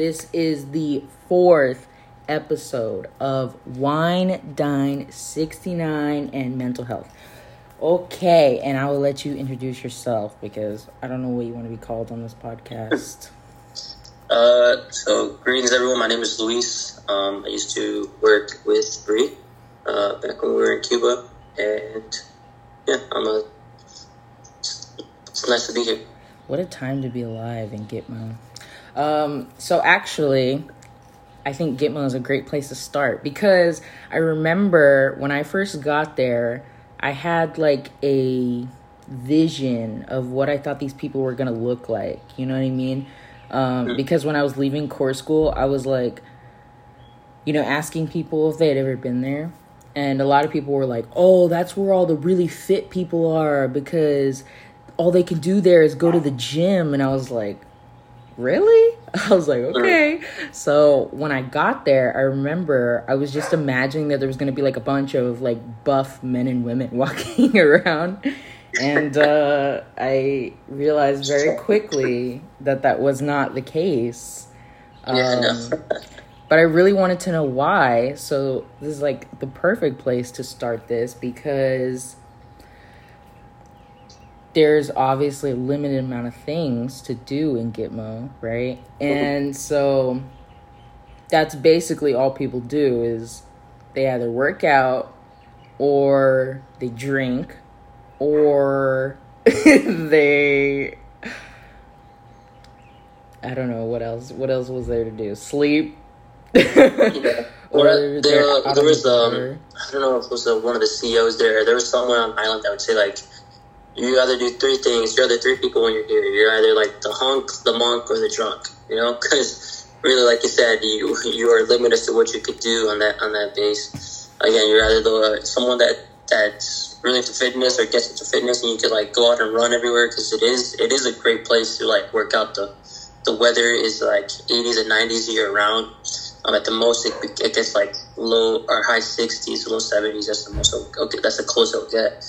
This is the fourth episode of Wine Dine 69 and Mental Health. Okay, and I will let you introduce yourself because I don't know what you want to be called on this podcast. Uh, so greetings everyone. My name is Luis. Um, I used to work with Bree uh, back when we were in Cuba, and yeah, I'm a. It's nice to be here. What a time to be alive in Gitmo. Um, so actually, I think Gitmo is a great place to start because I remember when I first got there, I had like a vision of what I thought these people were gonna look like. You know what I mean? Um, because when I was leaving corps school, I was like, you know, asking people if they had ever been there. And a lot of people were like, oh, that's where all the really fit people are because all they can do there is go to the gym. And I was like, really? I was like, okay. So when I got there, I remember I was just imagining that there was going to be like a bunch of like buff men and women walking around. And uh, I realized very quickly that that was not the case. Um, but I really wanted to know why. So this is like the perfect place to start this because there's obviously a limited amount of things to do in Gitmo, right? And so that's basically all people do is they either work out or they drink or they I don't know what else what else was there to do? Sleep. Yeah. Or they're there, there was um, I don't know if it was uh, one of the CEOs there. There was someone on the island that would say like, you either do three things. You're either three people when you're here. You're either like the hunk, the monk, or the drunk. You know, because really, like you said, you you are limited to what you could do on that on that base. Again, you're either the uh, someone that that's really into fitness or gets into fitness, and you could like go out and run everywhere because it is it is a great place to like work out. The the weather is like 80s and 90s year round. Um, at the most, it, it gets like low or high 60s, low 70s. That's the most. Okay, that's the closest it'll get.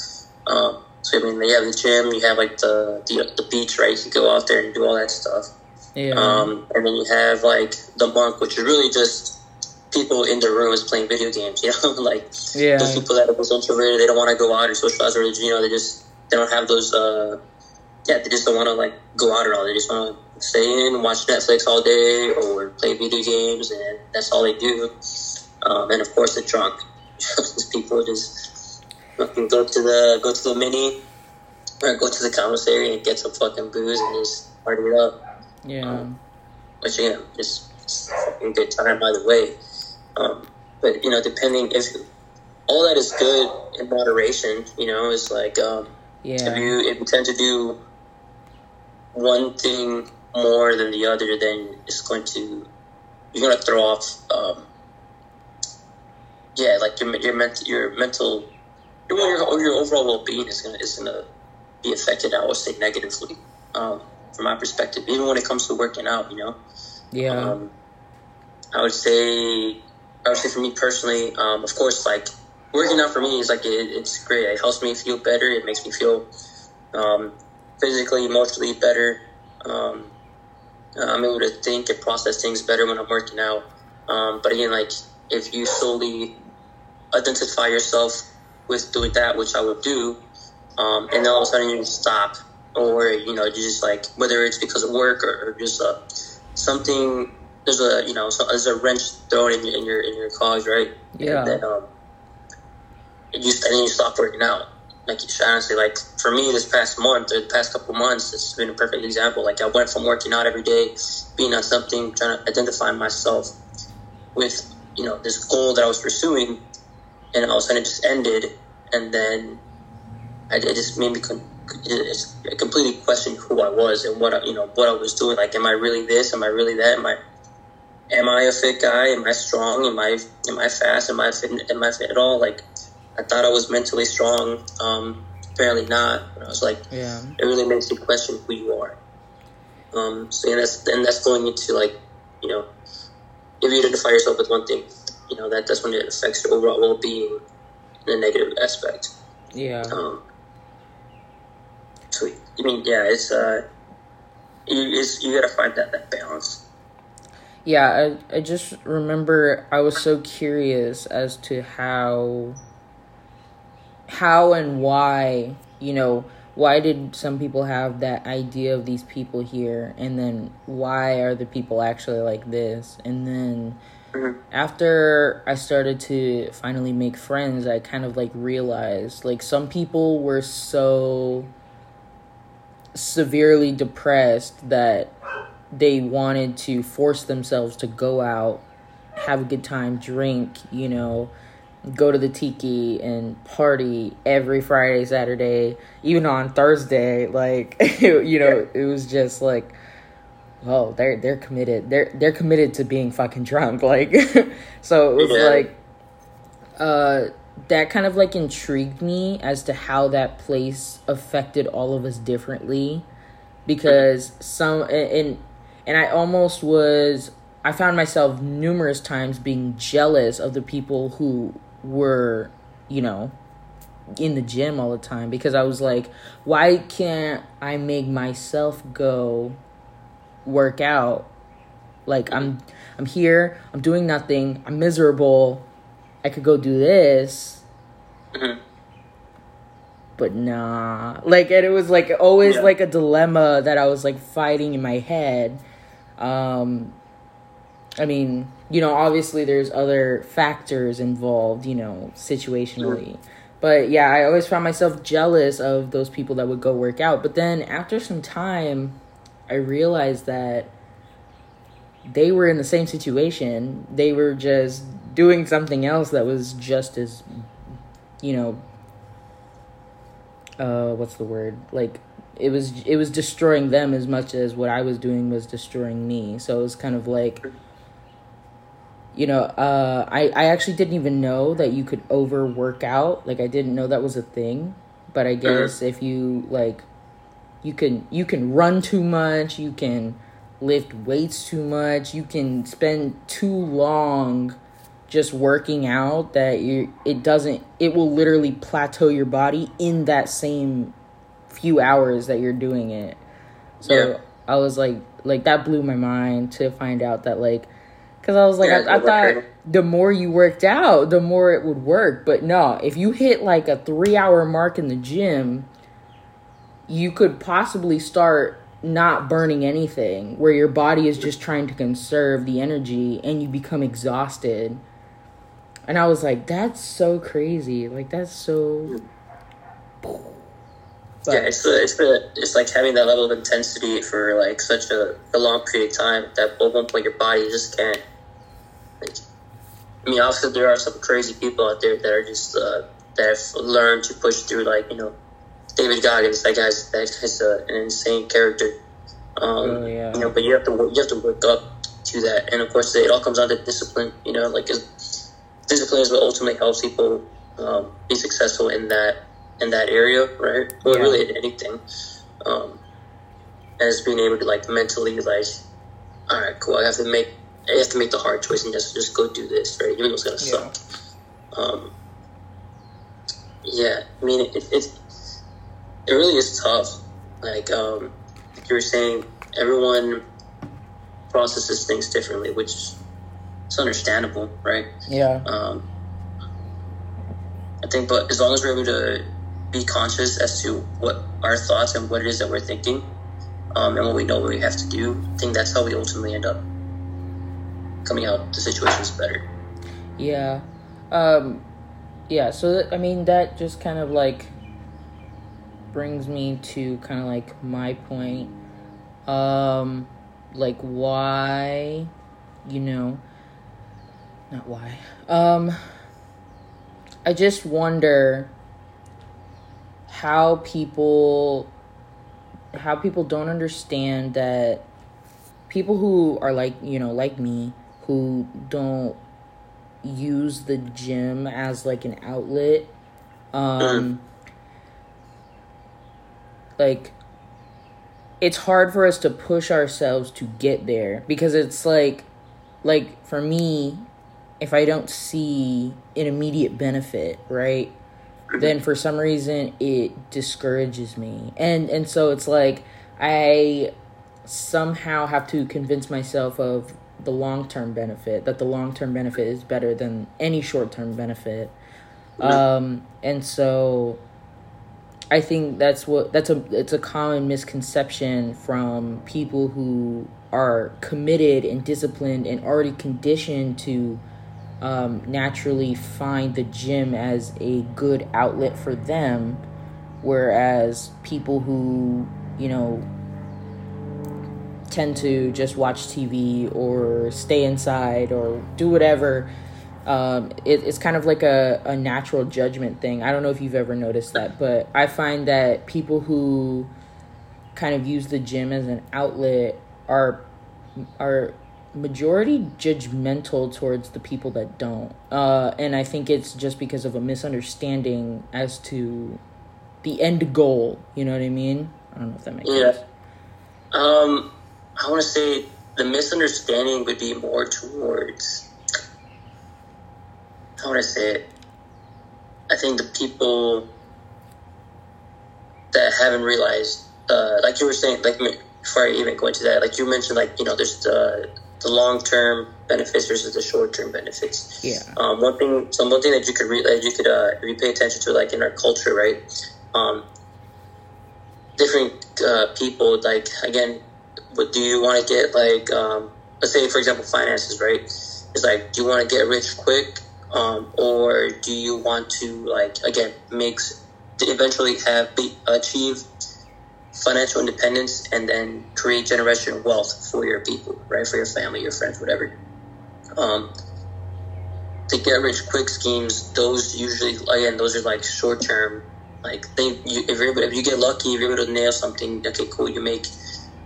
Um, so I mean, you have the gym, you have like the, the the beach, right? You go out there and do all that stuff. Yeah. Um, and then you have like the monk, which is really just people in their rooms playing video games. You know, like yeah. those people that are just introverted, they don't want to go out or socialize, or you know, they just they don't have those. Uh, yeah, they just don't want to like go out at all. They just want to stay in, and watch Netflix all day, or play video games, and that's all they do. Um, and of course, the drunk. These people just fucking go to the go to the mini or go to the commissary and get some fucking booze and just party it up. yeah. Which again, just just a fucking good time either way. Um, but you know, depending if all that is good in moderation, you know, is like um, if Yeah. you if you tend to do one thing more than the other, then it's going to you're going to throw off. Um, yeah, like your your mental your mental your your, your overall well being is gonna is gonna be affected. I would say negatively, um, from my perspective. Even when it comes to working out, you know. Yeah. Um, I would say, I would say for me personally, um, of course, like working out for me is like it, it's great. It helps me feel better. It makes me feel um, physically, emotionally better. Um, I'm able to think and process things better when I'm working out. Um, but again, like if you solely identify yourself with doing that, which I would do, um, and then all of a sudden you stop, or you know, you just like whether it's because of work or, or just uh, something. There's a you know, so, there's a wrench thrown in your in your in your cause, right? Yeah. And then um, you and then you stop working out. Like honestly, like for me, this past month or the past couple months, it's been a perfect example. Like I went from working out every day, being on something, trying to identify myself with you know this goal that I was pursuing, and all of a sudden it just ended, and then I, it just made me con- completely question who I was and what I, you know what I was doing. Like, am I really this? Am I really that? Am I am I a fit guy? Am I strong? Am I am I fast? Am I fit? Am I fit at all? Like, I thought I was mentally strong. Um, apparently not. And I was like, yeah. it really makes you question who you are. Um, so yeah, that's and that's going into like, you know, if you identify yourself with one thing, you know that that's when it affects your overall well being in a negative aspect. Yeah. Um, so I mean, yeah, it's uh, you it's, you gotta find that that balance. Yeah, I, I just remember I was so curious as to how how and why, you know, why did some people have that idea of these people here and then why are the people actually like this? And then Mhm. after I started to finally make friends, I kind of like realized like some people were so severely depressed that they wanted to force themselves to go out, have a good time, drink, you know, go to the tiki and party every Friday, Saturday, even on Thursday. Like, you know, it was just like, oh, they're they're committed. They're they're committed to being fucking drunk. Like, so it was Yeah. like, uh, that kind of like intrigued me as to how that place affected all of us differently, because some and and I almost was. I found myself numerous times being jealous of the people who were, you know, in the gym all the time because I was like, why can't I make myself go work out? Like I'm I'm here, I'm doing nothing, I'm miserable. I could go do this, Mhm. but nah. Like and it was like always Yeah. like a dilemma that I was like fighting in my head. Um I mean, you know, obviously there's other factors involved, you know, situationally. But yeah, I always found myself jealous of those people that would go work out. But then after some time, I realized that they were in the same situation. They were just doing something else that was just as, you know, uh, what's the word? Like it was it was destroying them as much as what I was doing was destroying me. So it was kind of like you know, uh, I, I actually didn't even know that you could overwork out. Like I didn't know that was a thing. But I guess if you like you can you can run too much, you can lift weights too much, you can spend too long just working out that you it doesn't it will literally plateau your body in that same few hours that you're doing it. So Yeah. I was like like that blew my mind to find out that like cuz I was like Yeah, I, I thought the more you worked out, the more it would work. But no, if you hit like a 3 hour mark in the gym, you could possibly start not burning anything where your body is just trying to conserve the energy and you become exhausted. And I was like, that's so crazy. Like that's so But- yeah, it's the, it's the it's like having that level of intensity for like such a, a long period of time that at one point your body just can't. Like, I mean, obviously there are some crazy people out there that are just uh, that have learned to push through. Like you know, David Goggins, that guy's that guy's uh, an insane character. Um, Oh, yeah. You know, but you have to work, you have to work up to that, and of course it all comes down to discipline. You know, like discipline is what ultimately helps people um, be successful in that in that area, right? Well, Yeah. really in anything. Um, as being able to like mentally like, all right, cool. I have to make I have to make the hard choice and just just go do this, right? Even though it's gonna Yeah. suck. Um, yeah, I mean it, it, it really is tough. Like um, like you were saying, everyone processes things differently, which is understandable, right? yeah. Um, I think, but as long as we're able to be conscious as to what our thoughts and what it is that we're thinking, um, and what we know what we have to do, I think that's how we ultimately end up coming out the situations better. Yeah. Um yeah, so that, I mean that just kind of like brings me to kind of like my point um like why you know not why. Um I just wonder how people how people don't understand that people who are like, you know, like me who don't use the gym as like an outlet um like it's hard for us to push ourselves to get there because it's like like for me if i don't see an immediate benefit right then for some reason it discourages me. And and so it's like i somehow have to convince myself of the long term benefit that the long term benefit is better than any short term benefit um and so i think that's what that's a it's a common misconception from people who are committed and disciplined and already conditioned to um, naturally find the gym as a good outlet for them whereas people who you know tend to just watch TV or stay inside or do whatever. Um, it, it's kind of like a, a natural judgment thing. I don't know if you've ever noticed that, but I find that people who kind of use the gym as an outlet are are majority judgmental towards the people that don't. Uh, and I think it's just because of a misunderstanding as to the end goal. You know what I mean? I don't know if that makes Yeah. sense. Um, I want to say the misunderstanding would be more towards. How would I say it? I think the people that haven't realized, uh, like you were saying, like before I even go into that, like you mentioned, like you know, there's the the long term benefits versus the short term benefits. Yeah. Um, one thing, so one thing that you could re- that you could uh, if you pay attention to, like in our culture, right? Um, different uh, people, like again, what do you want to get? Like, um, let's say, for example, finances, right? It's like, do you want to get rich quick, um, or do you want to like again makes to eventually have be, achieve financial independence and then create generational wealth for your people, right? For your family, your friends, whatever. Um, the get rich quick schemes, those usually again, those are like short term. Like they, you, if you're if you get lucky, if you're able to nail something, okay, cool, you make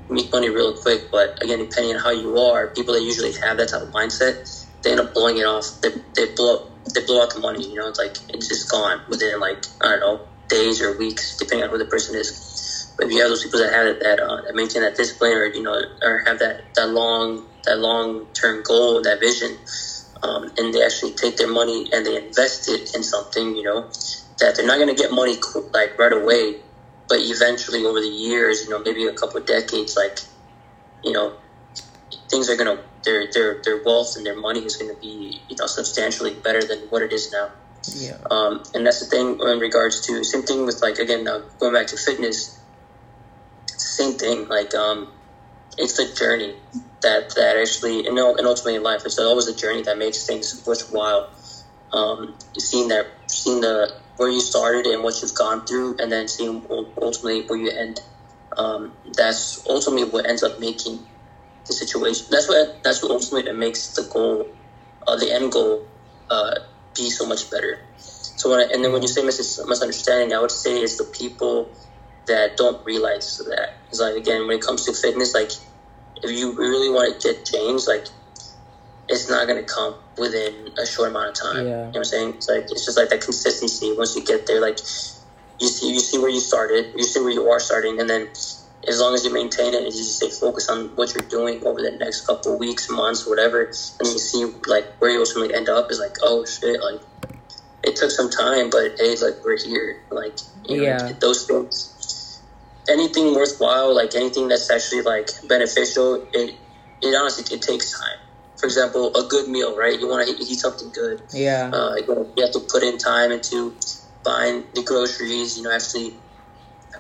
make money real quick. But again, depending on how you are, people that usually have that type of mindset, they end up blowing it off. They, they blow they blow out the money. You know, it's like it's just gone within like I don't know days or weeks, depending on who the person is. But if you have those people that have it, that uh, that maintain that discipline, or you know, or have that that long that long term goal, that vision, um, and they actually take their money and they invest it in something, you know, that they're not going to get money like right away, but eventually over the years, you know, maybe a couple of decades, like, you know, things are going to their their their wealth and their money is going to be you know substantially better than what it is now. Yeah. Um, and that's the thing in regards to same thing with like again now going back to fitness. Same thing like um, it's the journey that that actually and, and ultimately in life it's always a journey that makes things worthwhile. Um, seeing that seeing the where you started and what you've gone through, and then seeing ultimately where you end. Um, that's ultimately what ends up making the situation. That's what that's what ultimately that makes the goal, uh, the end goal, uh, be so much better. So when I, and then when you say mis- misunderstanding, I would say it's the people that don't realize that. It's like again, when it comes to fitness, like if you really want to get change, like it's not going to come within a short amount of time. Yeah. You know what I'm saying? It's like it's just like that consistency. Once you get there, like you see you see where you started, you see where you are starting, and then as long as you maintain it and you just stay focused on what you're doing over the next couple of weeks, months, whatever, and you see like where you ultimately end up is like, oh shit, like it took some time, but hey, like we're here. Like you know, Yeah. those things. Anything worthwhile, like anything that's actually like beneficial, it it honestly it takes time. For example, a good meal, right? You want to eat something good. Yeah. Uh, you have to put in time into buying the groceries, you know, actually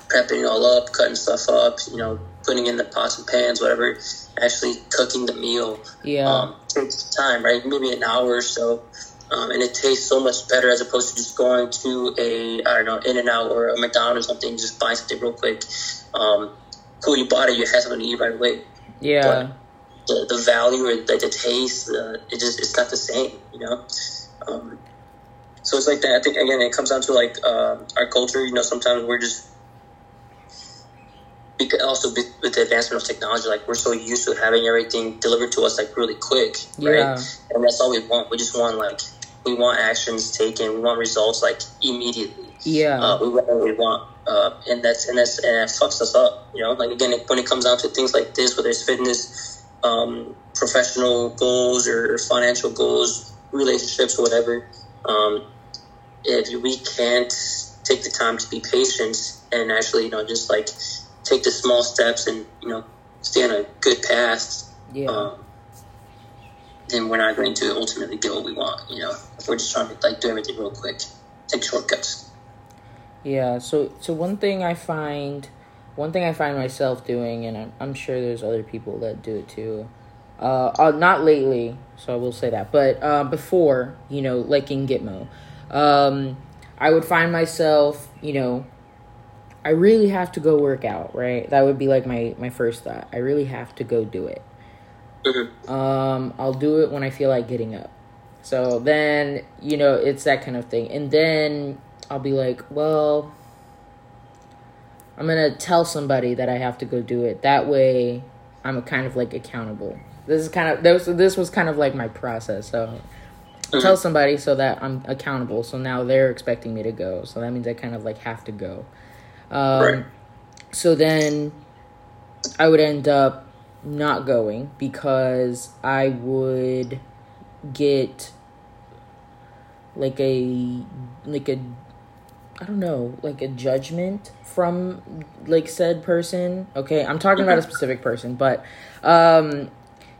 prepping it all up, cutting stuff up, you know, putting in the pots and pans, whatever, actually cooking the meal. Yeah. Um, takes time, right? Maybe an hour or so. Um, and it tastes so much better as opposed to just going to a, I don't know, In-N-Out or a McDonald's or something, just buy something real quick. Um, cool, you bought it, you had something to eat right away. yeah. The, the value or the, the taste, uh, it just, it's not the same, you know? Um, so it's like that. I think, again, it comes down to like uh, our culture, you know, sometimes we're just, also with with the advancement of technology, like we're so used to having everything delivered to us like really quick, right? And that's all we want. We just want like we want actions taken. We want results like immediately. Yeah. Uh, we want what we want, uh, and that's and that's and that fucks us up. You know, like again, when it comes down to things like this, whether it's fitness, um, professional goals or financial goals, relationships, or whatever, um, if we can't take the time to be patient and actually, you know, just like take the small steps and you know stay on a good path, yeah. um, then we're not going to ultimately get what we want. You know, if we're just trying to like do everything real quick, take shortcuts. Yeah. So so one thing I find, one thing I find myself doing, and I'm I'm sure there's other people that do it too. Uh, uh not lately, so I will say that, but uh, before, you know, like in Gitmo, um, I would find myself, you know, I really have to go work out, right? That would be like my my first thought. I really have to go do it. Mm-hmm. Um, I'll do it when I feel like getting up. So then, you know, it's that kind of thing. And then I'll be like, well, I'm going to tell somebody that I have to go do it. That way, I'm kind of like accountable. This is kind of this this was kind of like my process. So Mm-hmm. tell somebody so that I'm accountable. So now they're expecting me to go. So that means I kind of like have to go. Um, Right. So then I would end up not going because I would get like a like a I don't know, like a judgment from like said person. Okay, I'm talking about a specific person, but um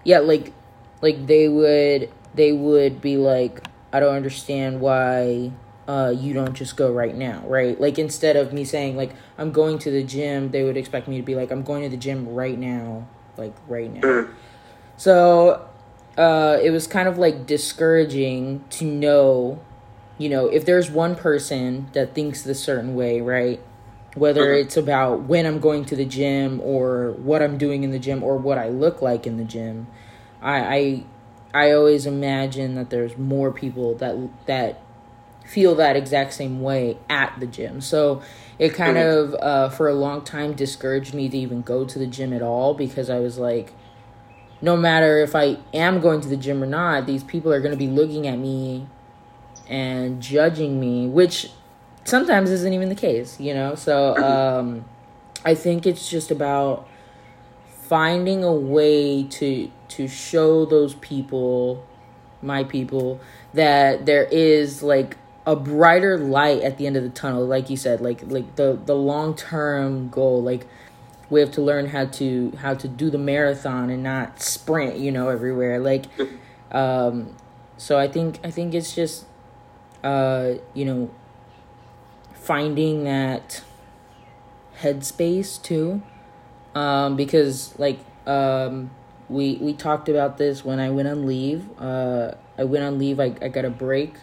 yeah, like like they would they would be like I don't understand why uh you don't just go right now, right? Like instead of me saying like I'm going to the gym, they would expect me to be like I'm going to the gym right now, like right now. Mm. So uh, it was kind of like discouraging to know, you know, if there's one person that thinks the certain way, right? Whether Mhm. it's about when I'm going to the gym or what I'm doing in the gym or what I look like in the gym, I I, I always imagine that there's more people that that feel that exact same way at the gym. So it kind Mhm. of uh, for a long time discouraged me to even go to the gym at all because I was like no matter if I am going to the gym or not, these people are going to be looking at me and judging me, which sometimes isn't even the case, you know? So um, I think it's just about finding a way to to show those people my people that there is like a brighter light at the end of the tunnel like you said like like the the long term goal like we have to learn how to how to do the marathon and not sprint you know everywhere like um so i think i think it's just uh you know finding that headspace too um because like um we we talked about this when i went on leave uh i went on leave i, I got a break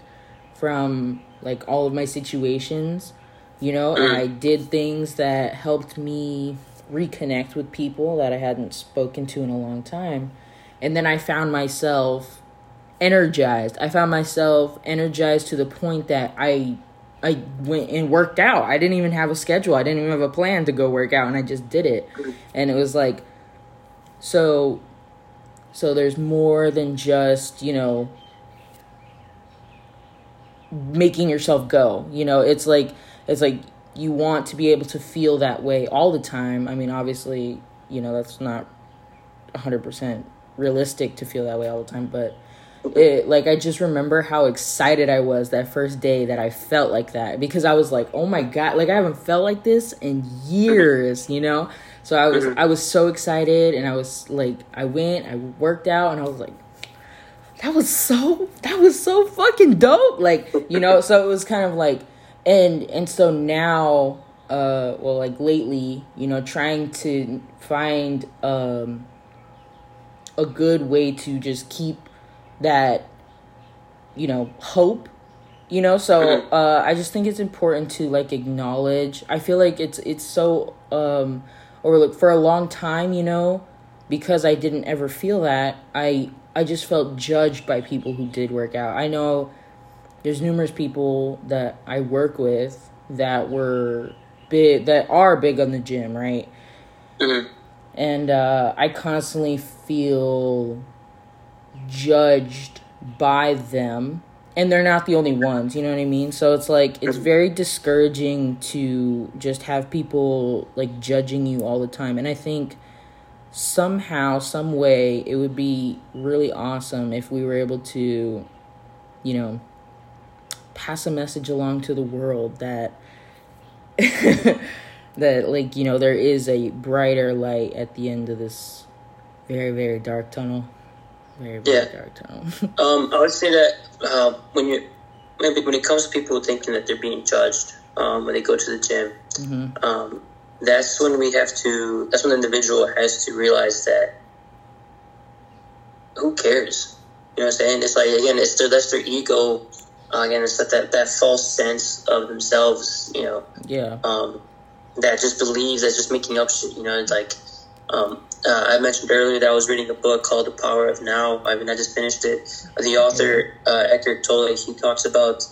from like all of my situations you know and mm. i did things that helped me reconnect with people that i hadn't spoken to in a long time. And then i found myself energized. I found myself energized to the point that i i went and worked out. I didn't even have a schedule. I didn't even have a plan to go work out and i just did it. And it was like so so there's more than just you know making yourself go. You know it's like it's like you want to be able to feel that way all the time. I mean obviously you know that's not 100% realistic to feel that way all the time but it like i just remember how excited i was that first day that i felt like that because i was like oh my god like i haven't felt like this in years you know? So i was mm-hmm. i was so excited and i was like i went i worked out and i was like that was so that was so fucking dope. Like you know so it was kind of like and and so now uh well like lately you know trying to find um a good way to just keep that you know hope you know? So uh i just think it's important to like acknowledge. I feel like it's it's so um overlooked. For a long time you know because i didn't ever feel that i i just felt judged by people who did work out i know there's numerous people that i work with that were big that are big on the gym right Mhm. and uh, I constantly feel judged by them, and they're not the only ones. You know what I mean? So it's like it's very discouraging to just have people like judging you all the time, and I think somehow, some way, it would be really awesome if we were able to, you know, pass a message along to the world that that like you know there is a brighter light at the end of this very very dark tunnel Very, very Yeah. dark tunnel. Um, I would say that uh, when you maybe when it comes to people thinking that they're being judged um, when they go to the gym, hmm um, that's when we have to. That's when the individual has to realize that who cares? You know what I'm saying? It's like again, it's their that's their ego. Uh, again, it's that, that that false sense of themselves. You know, Yeah. um, that just believes that's just making up shit. You know, it's like um, uh, I mentioned earlier that I was reading a book called The Power of Now. I mean, I just finished it. The author uh, Eckhart Tolle he talks about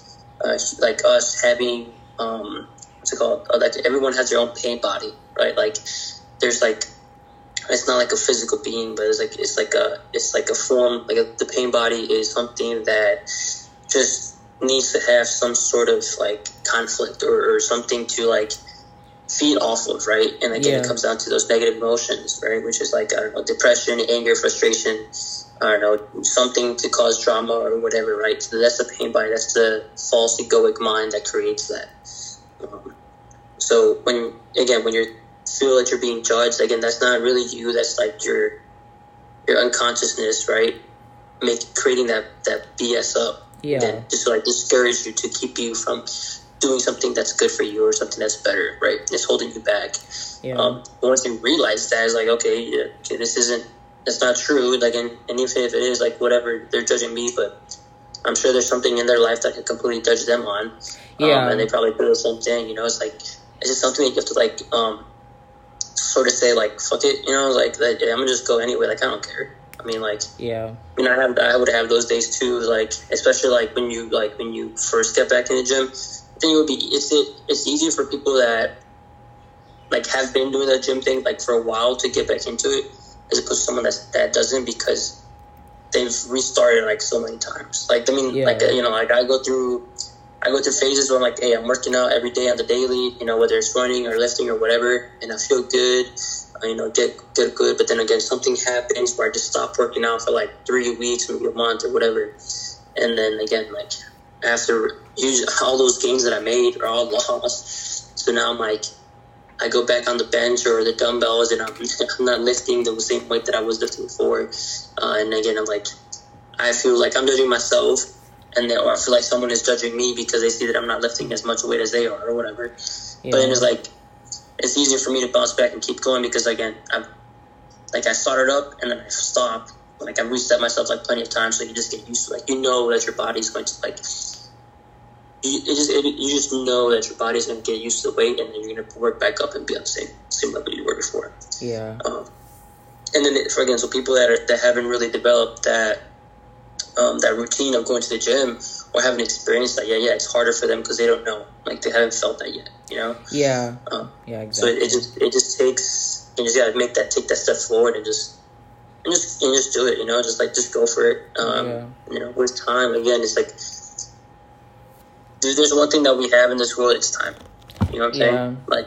uh, like us having um, what's it called? Uh, like everyone has their own pain body, right? Like there's like it's not like a physical being, but it's like it's like a it's like a form. Like a, the pain body is something that just needs to have some sort of like conflict or, or something to like feed off of, right? And again, Yeah. it comes down to those negative emotions, right? Which is like I don't know, depression, anger, frustration. I don't know, something to cause drama or whatever, right? So that's the pain body. That's the false egoic mind that creates that. Um, so when again, when you feel that you're being judged, again, that's not really you. That's like your your unconsciousness, right? Make creating that that BS up. Yeah. Again, just to, like discourage you to keep you from doing something that's good for you or something that's better, right? It's holding you back. Yeah. Um, once you realize that, it's like, okay, yeah, okay, this isn't, that's not true. Like, and, and even if it is, like, whatever, they're judging me, but I'm sure there's something in their life that can completely judge them on. Yeah. Um, and they probably do the same thing, you know? It's like, it's just something that you have to, like, um, sort of say, like, fuck it, you know? Like, like I'm gonna just go anyway. Like, I don't care. I mean, like, yeah. you know, I have I would have those days too. Like especially like when you like when you first get back in the gym, then it would be it's it it's easier for people that like have been doing that gym thing like for a while to get back into it as opposed to someone that's, that doesn't because they've restarted like so many times. Like I mean, Yeah. like you know, like I go through. I go through phases where I'm like, hey, I'm working out every day on the daily, you know, whether it's running or lifting or whatever, and I feel good, uh, you know, get get good. But then again, something happens where I just stop working out for like three weeks, maybe a month or whatever, and then again, like after all those gains that I made are all lost. So now I'm like, I go back on the bench or the dumbbells, and I'm, I'm not lifting the same weight that I was lifting before. Uh, and again, I'm like, I feel like I'm judging myself, and then, or I feel like someone is judging me because they see that I'm not lifting as much weight as they are, or whatever. Yeah. But then it's like, it's easier for me to bounce back and keep going because again, I'm like I started up and then I stop. Like I reset myself like plenty of times, so you just get used to. Like you know that your body's going to like. You, it just it, you just know that your body's going to get used to the weight, and then you're going to work back up and be on the same same level you were before. yeah. Um, and then it- for again, so people that are, that haven't really developed that um, that routine of going to the gym or haven't experienced that yet, yeah, it's harder for them because they don't know, like they haven't felt that yet, you know. Yeah. Um, Yeah. so it, it just it just takes you just gotta make that take that step forward and just and just and just do it, you know, just like just go for it. Um, Yeah. You know, with time again, it's like dude, there's one thing that we have in this world, it's time. You know what I'm Yeah. saying? Like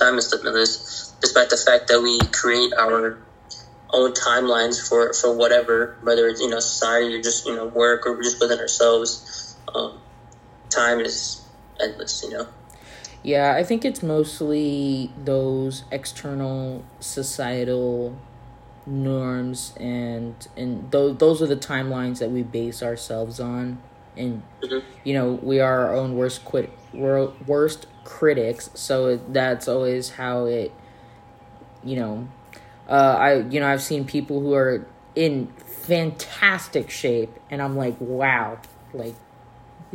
time is limitless, despite the fact that we create our own timelines for for whatever, whether it's you know society or just you know work or just within ourselves. Um, time is endless, you know. Yeah, I think it's mostly those external societal norms and and those those are the timelines that we base ourselves on and Mhm. you know we are our own worst quit worst critics so that's always how it you know uh i you know i've seen people who are in fantastic shape and i'm like wow like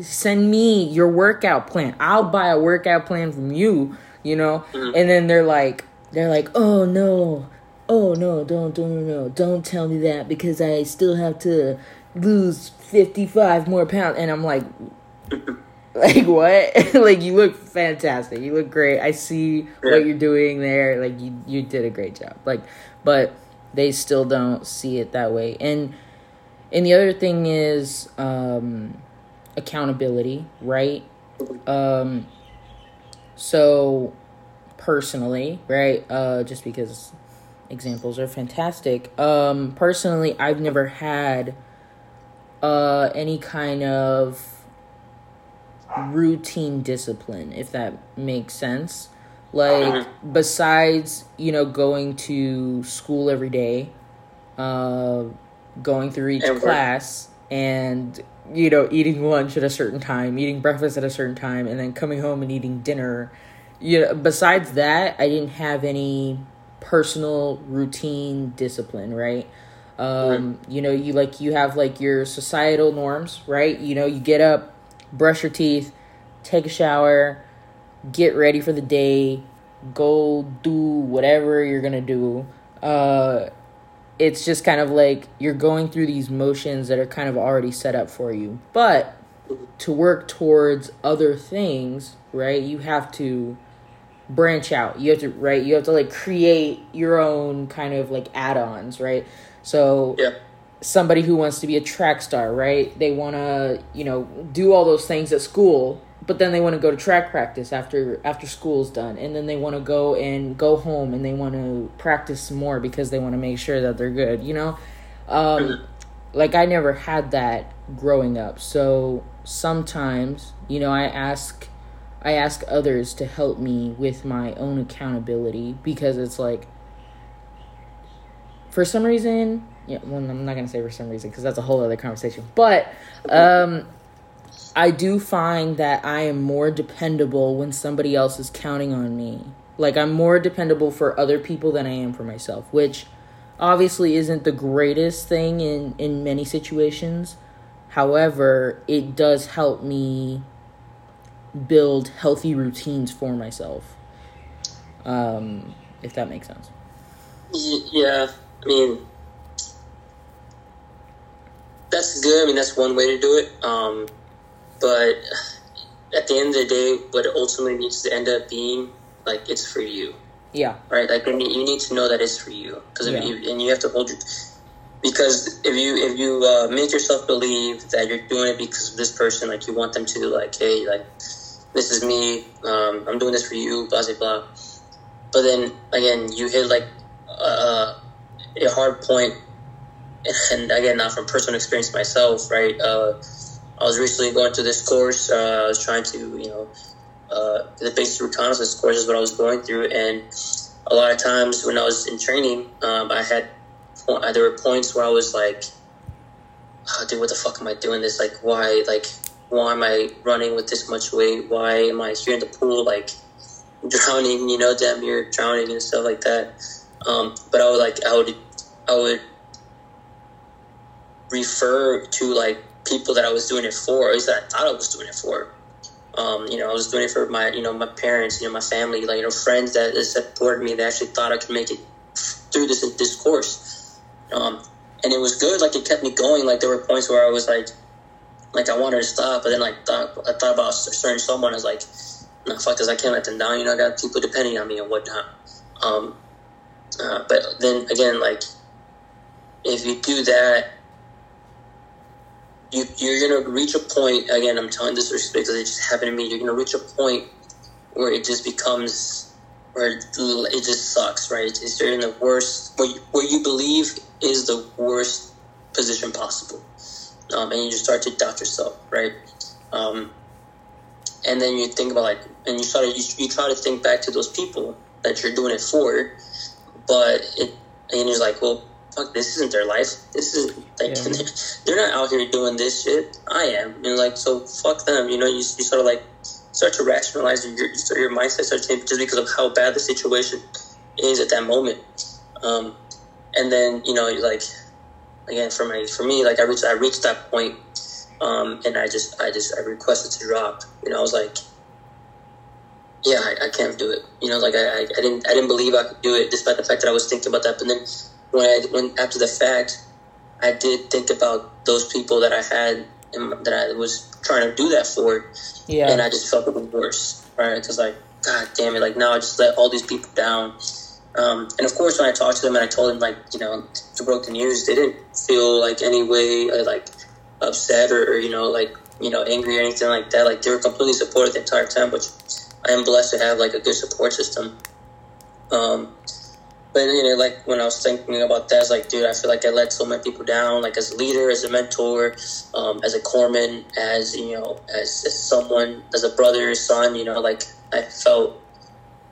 send me your workout plan. I'll buy a workout plan from you, you know? And then they're like they're like, "Oh no. Oh no, don't don't no, don't tell me that because I still have to lose 55 more pounds." And I'm like like what? like you look fantastic. You look great. I see Yeah. what you're doing there. Like you you did a great job. Like but they still don't see it that way. And and the other thing is um accountability, right? Um so personally, right? Uh just because examples are fantastic. Um personally, I've never had uh any kind of routine discipline if that makes sense. Like besides, you know, going to school every day, uh going through each and class and you know eating lunch at a certain time eating breakfast at a certain time and then coming home and eating dinner you know besides that i didn't have any personal routine discipline right? Um you know you like you have like your societal norms right? You know you get up brush your teeth take a shower get ready for the day go do whatever you're gonna do. Uh it's just kind of like you're going through these motions that are kind of already set up for you. But to work towards other things right you have to branch out. You have to right you have to like create your own kind of like add-ons right? So yeah. Somebody who wants to be a track star right? They want to you know do all those things at school but then they want to go to track practice after after school's done. And then they want to go and go home and they want to practice more because they want to make sure that they're good you know? Um, like i never had that growing up. So sometimes you know i ask i ask others to help me with my own accountability because it's like for some reason yeah well i'm not gonna say for some reason because that's a whole other conversation but um I do find that I am more dependable when somebody else is counting on me. Like I'm more dependable for other people than I am for myself, which obviously isn't the greatest thing in in many situations. However, it does help me build healthy routines for myself. Um, if that makes sense. Yeah, I mean that's good. I mean that's one way to do it. Um, but at the end of the day, what it ultimately needs to end up being, like, it's for you. Yeah. Right. Like you need to know that it's for you because yeah. and you have to hold your because if you if you uh, make yourself believe that you're doing it because of this person, like you want them to like, hey, like this is me, um, I'm doing this for you, blah blah blah. But then again, you hit like uh, a hard point, and again, not from personal experience myself, right? Uh, I was recently going through this course. Uh, I was trying to, you know, uh, the basic reconnaissance course is what I was going through, and a lot of times when I was in training, um, I had there were points where I was like, oh, "Dude, what the fuck am I doing this? Like, why? Like, why am I running with this much weight? Why am I here in the pool like drowning? You know, damn near drowning and stuff like that." Um, but I would like I would I would refer to like people that I was doing it for, or at least that I thought I was doing it for. Um, you know, I was doing it for my, you know, my parents, you know, my family, like, you know, friends that, supported me. They actually thought I could make it through this this course. Um, and it was good. Like, it kept me going. Like, there were points where I was like, like I wanted to stop, but then like thought, I thought about certain someone. I was like, no, fuck this. I can't let them down. You know, I got people depending on me and whatnot. Um, uh, but then again, like, if you do that you, you're going to reach a point, again, I'm telling this because it just happened to me. You're going to reach a point where it just becomes, where it just sucks, right? It's, you're in the worst, where you, you believe is the worst position possible. Um, and you just start to doubt yourself, right? Um, and then you think about like, and you start you, you try to think back to those people that you're doing it for, but it, and you're like, well, fuck, this isn't their life. This is like yeah. they're not out here doing this shit. I am, and like so, fuck them. You know, you, you sort of like start to rationalize your your, your mindset starts changing just because of how bad the situation is at that moment. Um, and then you know, like again for my for me, like I reached I reached that point, um, and I just I just I requested to drop. You know, I was like. Yeah, I, I can't do it. You know, like I, I, I didn't, I didn't believe I could do it, despite the fact that I was thinking about that. But then when I when after the fact, I did think about those people that I had and that I was trying to do that for, yeah. and I just felt it was worse, right? Because like, God damn it, like now I just let all these people down. Um, and of course, when I talked to them and I told them like, you know, to broke the news, they didn't feel like any way uh, like upset or, or you know like you know angry or anything like that. Like they were completely supportive the entire time, which I am blessed to have like a good support system. Um, but you know, like when I was thinking about that, I was like, dude, I feel like I let so many people down, like as a leader, as a mentor, um, as a corpsman, as you know, as, as someone, as a brother, son, you know, like I felt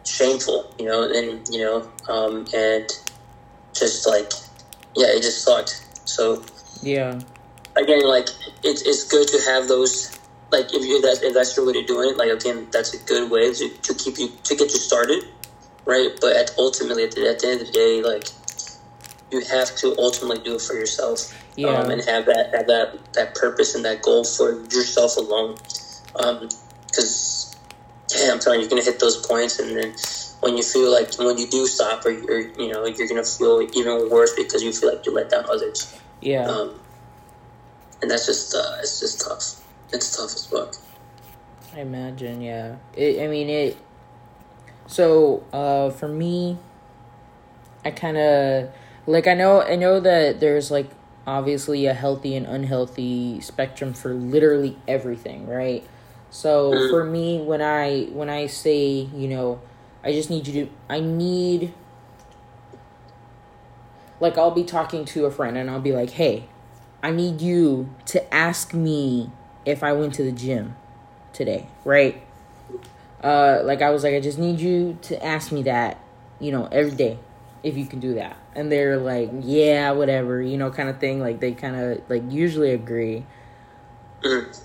shameful, you know, and you know, um, and just like, yeah, it just sucked. So Yeah. again, like it's it's good to have those. Like if you that's if that's your way to do it, like again, that's a good way to, to keep you to get you started, right? But at, ultimately, at the, at the end of the day, like you have to ultimately do it for yourself, Yeah. um, and have that have that that purpose and that goal for yourself alone. Because yeah, I'm telling you, you're gonna hit those points, and then when you feel like when you do stop, or you're you know you're gonna feel even worse because you feel like you let down others. Yeah. Um, and that's just uh, it's just tough. It's tough as fuck. I imagine, yeah. It, I mean, it. So, uh, for me, I kind of like. I know. I know that there's like obviously a healthy and unhealthy spectrum for literally everything, right? So for me, when I when I say, you know, I just need you to. I need. Like I'll be talking to a friend and I'll be like, "Hey, I need you to ask me if I went to the gym today, right? Uh, like I was like, I just need you to ask me that, you know, every day, if you can do that. And they're like, yeah, whatever, you know, kind of thing. Like they kind of like usually agree. Mm.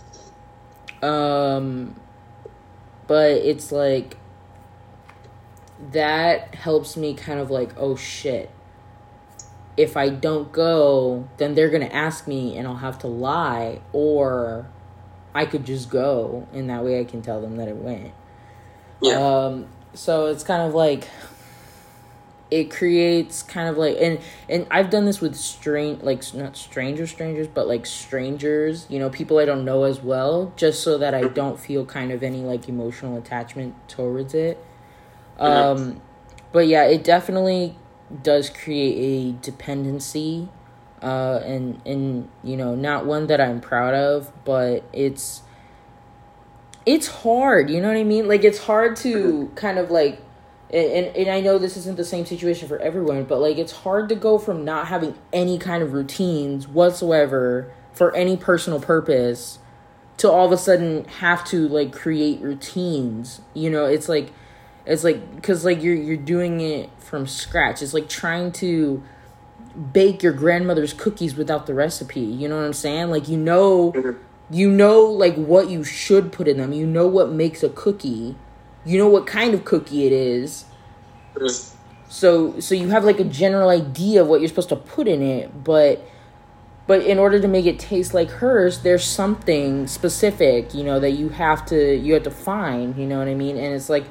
Um, but it's like that helps me kind of like, oh shit. If I don't go, then they're gonna ask me, and I'll have to lie, or I could just go, and that way I can tell them that it went. Yeah. Um, so it's kind of like it creates kind of like and and I've done this with strange like not stranger strangers but like strangers you know people I don't know as well just so that I don't feel kind of any like emotional attachment towards it. Um but yeah it definitely does create a dependency uh and and you know not one that I'm proud of but it's it's hard you know what i mean? Like it's hard to kind of like and, and, i know this isn't the same situation for everyone but like it's hard to go from not having any kind of routines whatsoever for any personal purpose to all of a sudden have to like create routines you know? It's like it's like because like you're you're doing it from scratch. It's like trying to bake your grandmother's cookies without the recipe you know what i'm saying? Like you know Mhm. You know like what you should put in them. You know what makes a cookie. You know what kind of cookie it is. So so you have like a general idea of what you're supposed to put in it but but in order to make it taste like hers there's something specific you know that you have to you have to find you know what i mean? And it's like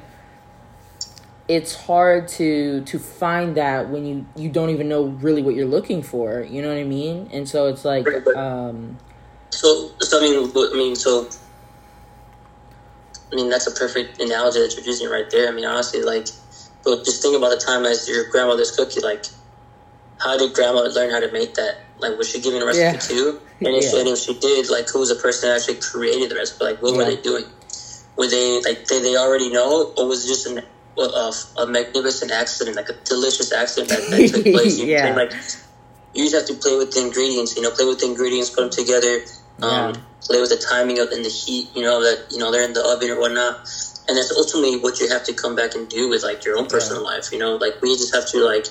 it's hard to to find that when you you don't even know really what you're looking for you know what i mean? And so it's like um So, so I mean, I mean, so I mean that's a perfect analogy that you're using right there. I mean, honestly, like, but just think about the time as your grandmother's cookie. Like, how did grandma learn how to make that? Like, was she giving a recipe Yeah. too? And if, Yeah. and if she did, like, who was the person that actually created the recipe? Like, what were they doing? Were they like did they already know, or was it just an a, a magnificent accident, like a delicious accident that, that took place? Yeah. can, like you just have to play with the ingredients. You know, play with the ingredients, put them together. Um, Yeah. Play with the timing of and the heat. You know that you know they're in the oven or whatnot, and that's ultimately what you have to come back and do with like your own personal life. You know, like we just have to like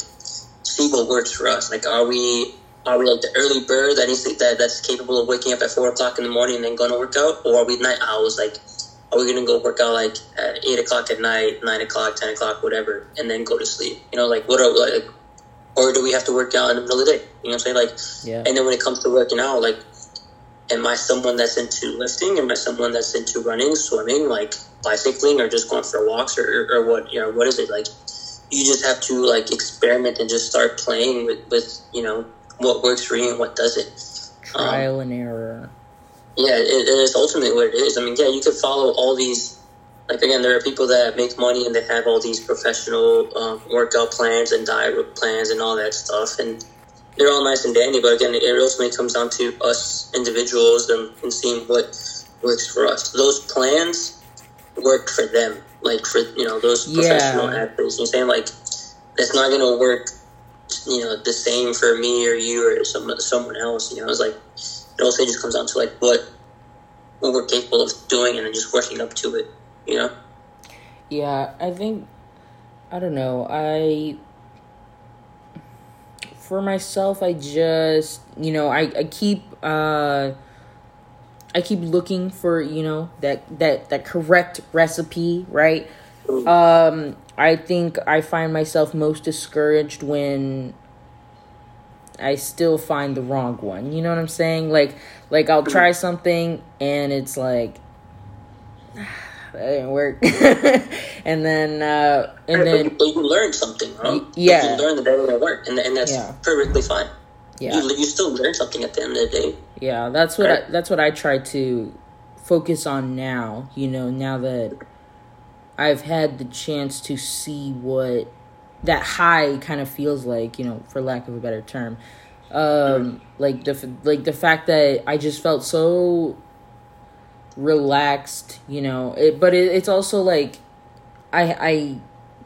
see what works for us. Like, are we are we like the early bird that needs to, that that's capable of waking up at four o'clock in the morning and then going to work out, or are we night owls? Like, are we gonna go work out like at eight o'clock at night, nine o'clock, ten o'clock, whatever, and then go to sleep? You know, like what are like, or do we have to work out in the middle of the day? You know what I'm saying? Like, yeah and then when it comes to working out, like, am I someone that's into lifting? Am I someone that's into running, swimming, like bicycling, or just going for walks, or, or what? You know, what is it like? You just have to like experiment and just start playing with, with you know what works for you and what doesn't. trial um, and error Yeah, it, it is ultimately what it is. I mean, yeah, you could follow all these. Like again, there are people that make money and they have all these professional um, workout plans and diet plans and all that stuff, and they're all nice and dandy. But again, it ultimately comes down to us individuals and, and seeing what works for us. Those plans work for them, like for you know those Yeah. professional athletes. You're saying like that's not going to work, you know, the same for me or you or some someone else. You know, it's like it also just comes down to like what what we're capable of doing and then just working up to it. You know. Yeah, I think I don't know. I for myself, I just you know I I keep uh I keep looking for you know that that that correct recipe, right? Um, I think I find myself most discouraged when I still find the wrong one. You know what I'm saying? Like like I'll try something and it's like that didn't work. and then uh and Right, then but, you learned something, right? Yeah. you learned that that didn't work, and, and that's Yeah. perfectly fine. yeah. You, you still learn something at the end of the day. Yeah, that's what Right. I, that's what I try to focus on now. You know, now that I've had the chance to see what that high kind of feels like. You know, for lack of a better term, um, like the like the fact that I just felt so relaxed. You know, it, but it, it's also like I I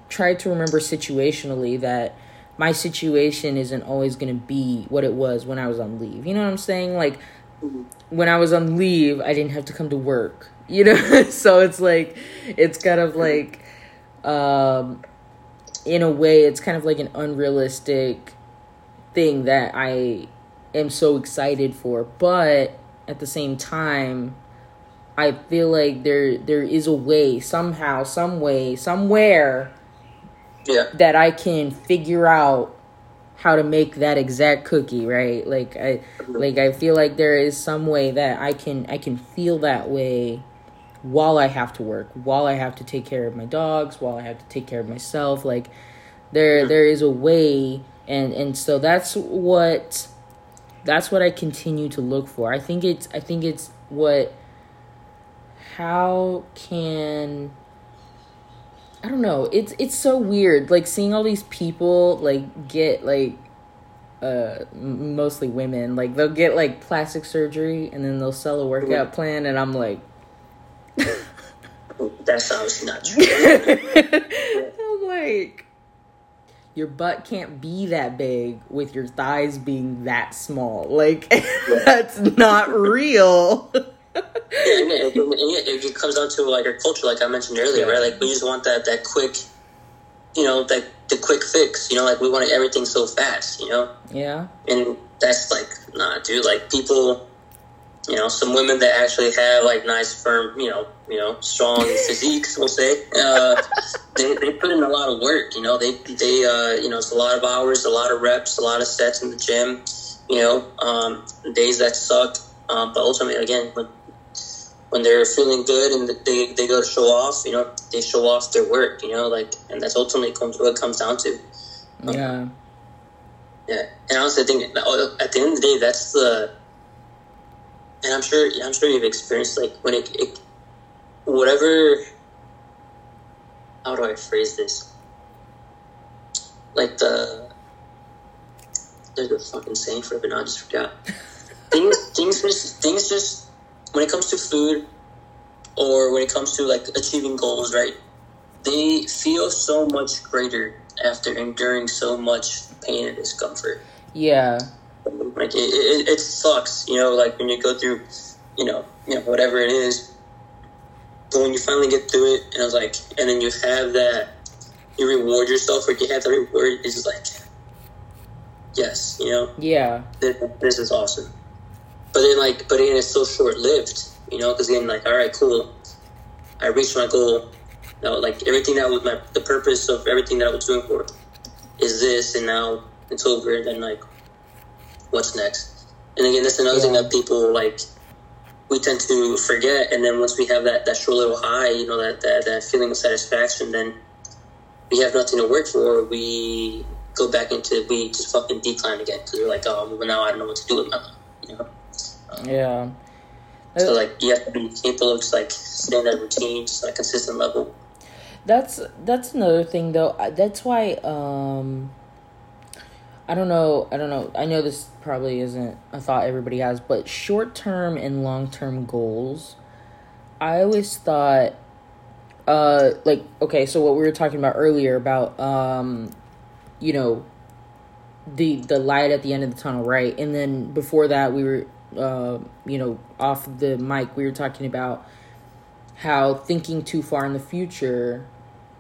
try to remember situationally that my situation isn't always going to be what it was when I was on leave. You know what I'm saying? Like when I was on leave, I didn't have to come to work. You know, so it's like it's kind of like um in a way it's kind of like an unrealistic thing that I am so excited for, but at the same time I feel like there there is a way somehow, some way, somewhere Yeah, that I can figure out how to make that exact cookie, right? Like I mm-hmm. like I feel like there is some way that I can I can feel that way while I have to work, while I have to take care of my dogs, while I have to take care of myself. Like there mm-hmm. there is a way and and so that's what that's what I continue to look for. I think it's I think it's what how can I don't know. It's it's so weird like seeing all these people like get like uh mostly women like they'll get like plastic surgery and then they'll sell a workout plan and I'm like that sounds not true. I'm like your butt can't be that big with your thighs being that small. Like that's not real. Yeah, and it, and it, it comes down to like our culture, like I mentioned earlier, Yeah. right? Like we just want that that quick, you know, that the quick fix. You know, like we want everything so fast. You know, yeah. and that's like nah, dude. Like people, you know, some women that actually have like nice, firm, you know, you know, strong physiques, we'll say. Uh, they they put in a lot of work. You know, they they uh, you know, it's a lot of hours, a lot of reps, a lot of sets in the gym. You know, um, days that suck. Um, but ultimately, again, when when they're feeling good and they they go to show off, you know, they show off their work. You know, like, and that's ultimately comes what it comes down to. Yeah. Yeah, and honestly, I think oh, at the end of the day, that's the. And I'm sure, I'm sure you've experienced like when it, it whatever. How do I phrase this? Like the. There's a fucking saying for it, but I just forgot. things, things, just, things just when it comes to food, or when it comes to like achieving goals, right? They feel so much greater after enduring so much pain and discomfort. Yeah. Like it, it, it sucks, you know, like when you go through, you know, you know, whatever it is. But when you finally get through it, and I was like, and then you have that, you reward yourself, or you have that reward, it's just like, yes, you know, Yeah. this, this is awesome. But then, like, but then it's so short lived, you know, because then, like, all right, cool, I reached my goal. Know, like everything that was my the purpose of everything that I was doing for is this, and now it's over. And then, like, what's next? And again, that's another thing that people like we tend to forget. And then once we have that that short little high, you know, that that, that feeling of satisfaction, then we have nothing to work for. We go back into we just fucking decline again because we're like, oh, well, now I don't know what to do with my life. You know. Yeah. So like you have to be capable of just like staying that routine, just like consistent level. That's that's another thing though. That's why um I don't know, I don't know. I know this probably isn't a thought everybody has, but short-term and long-term goals I always thought uh like okay, so what we were talking about earlier about um you know the the light at the end of the tunnel, right? And then before that we were uh you know off the mic we were talking about how thinking too far in the future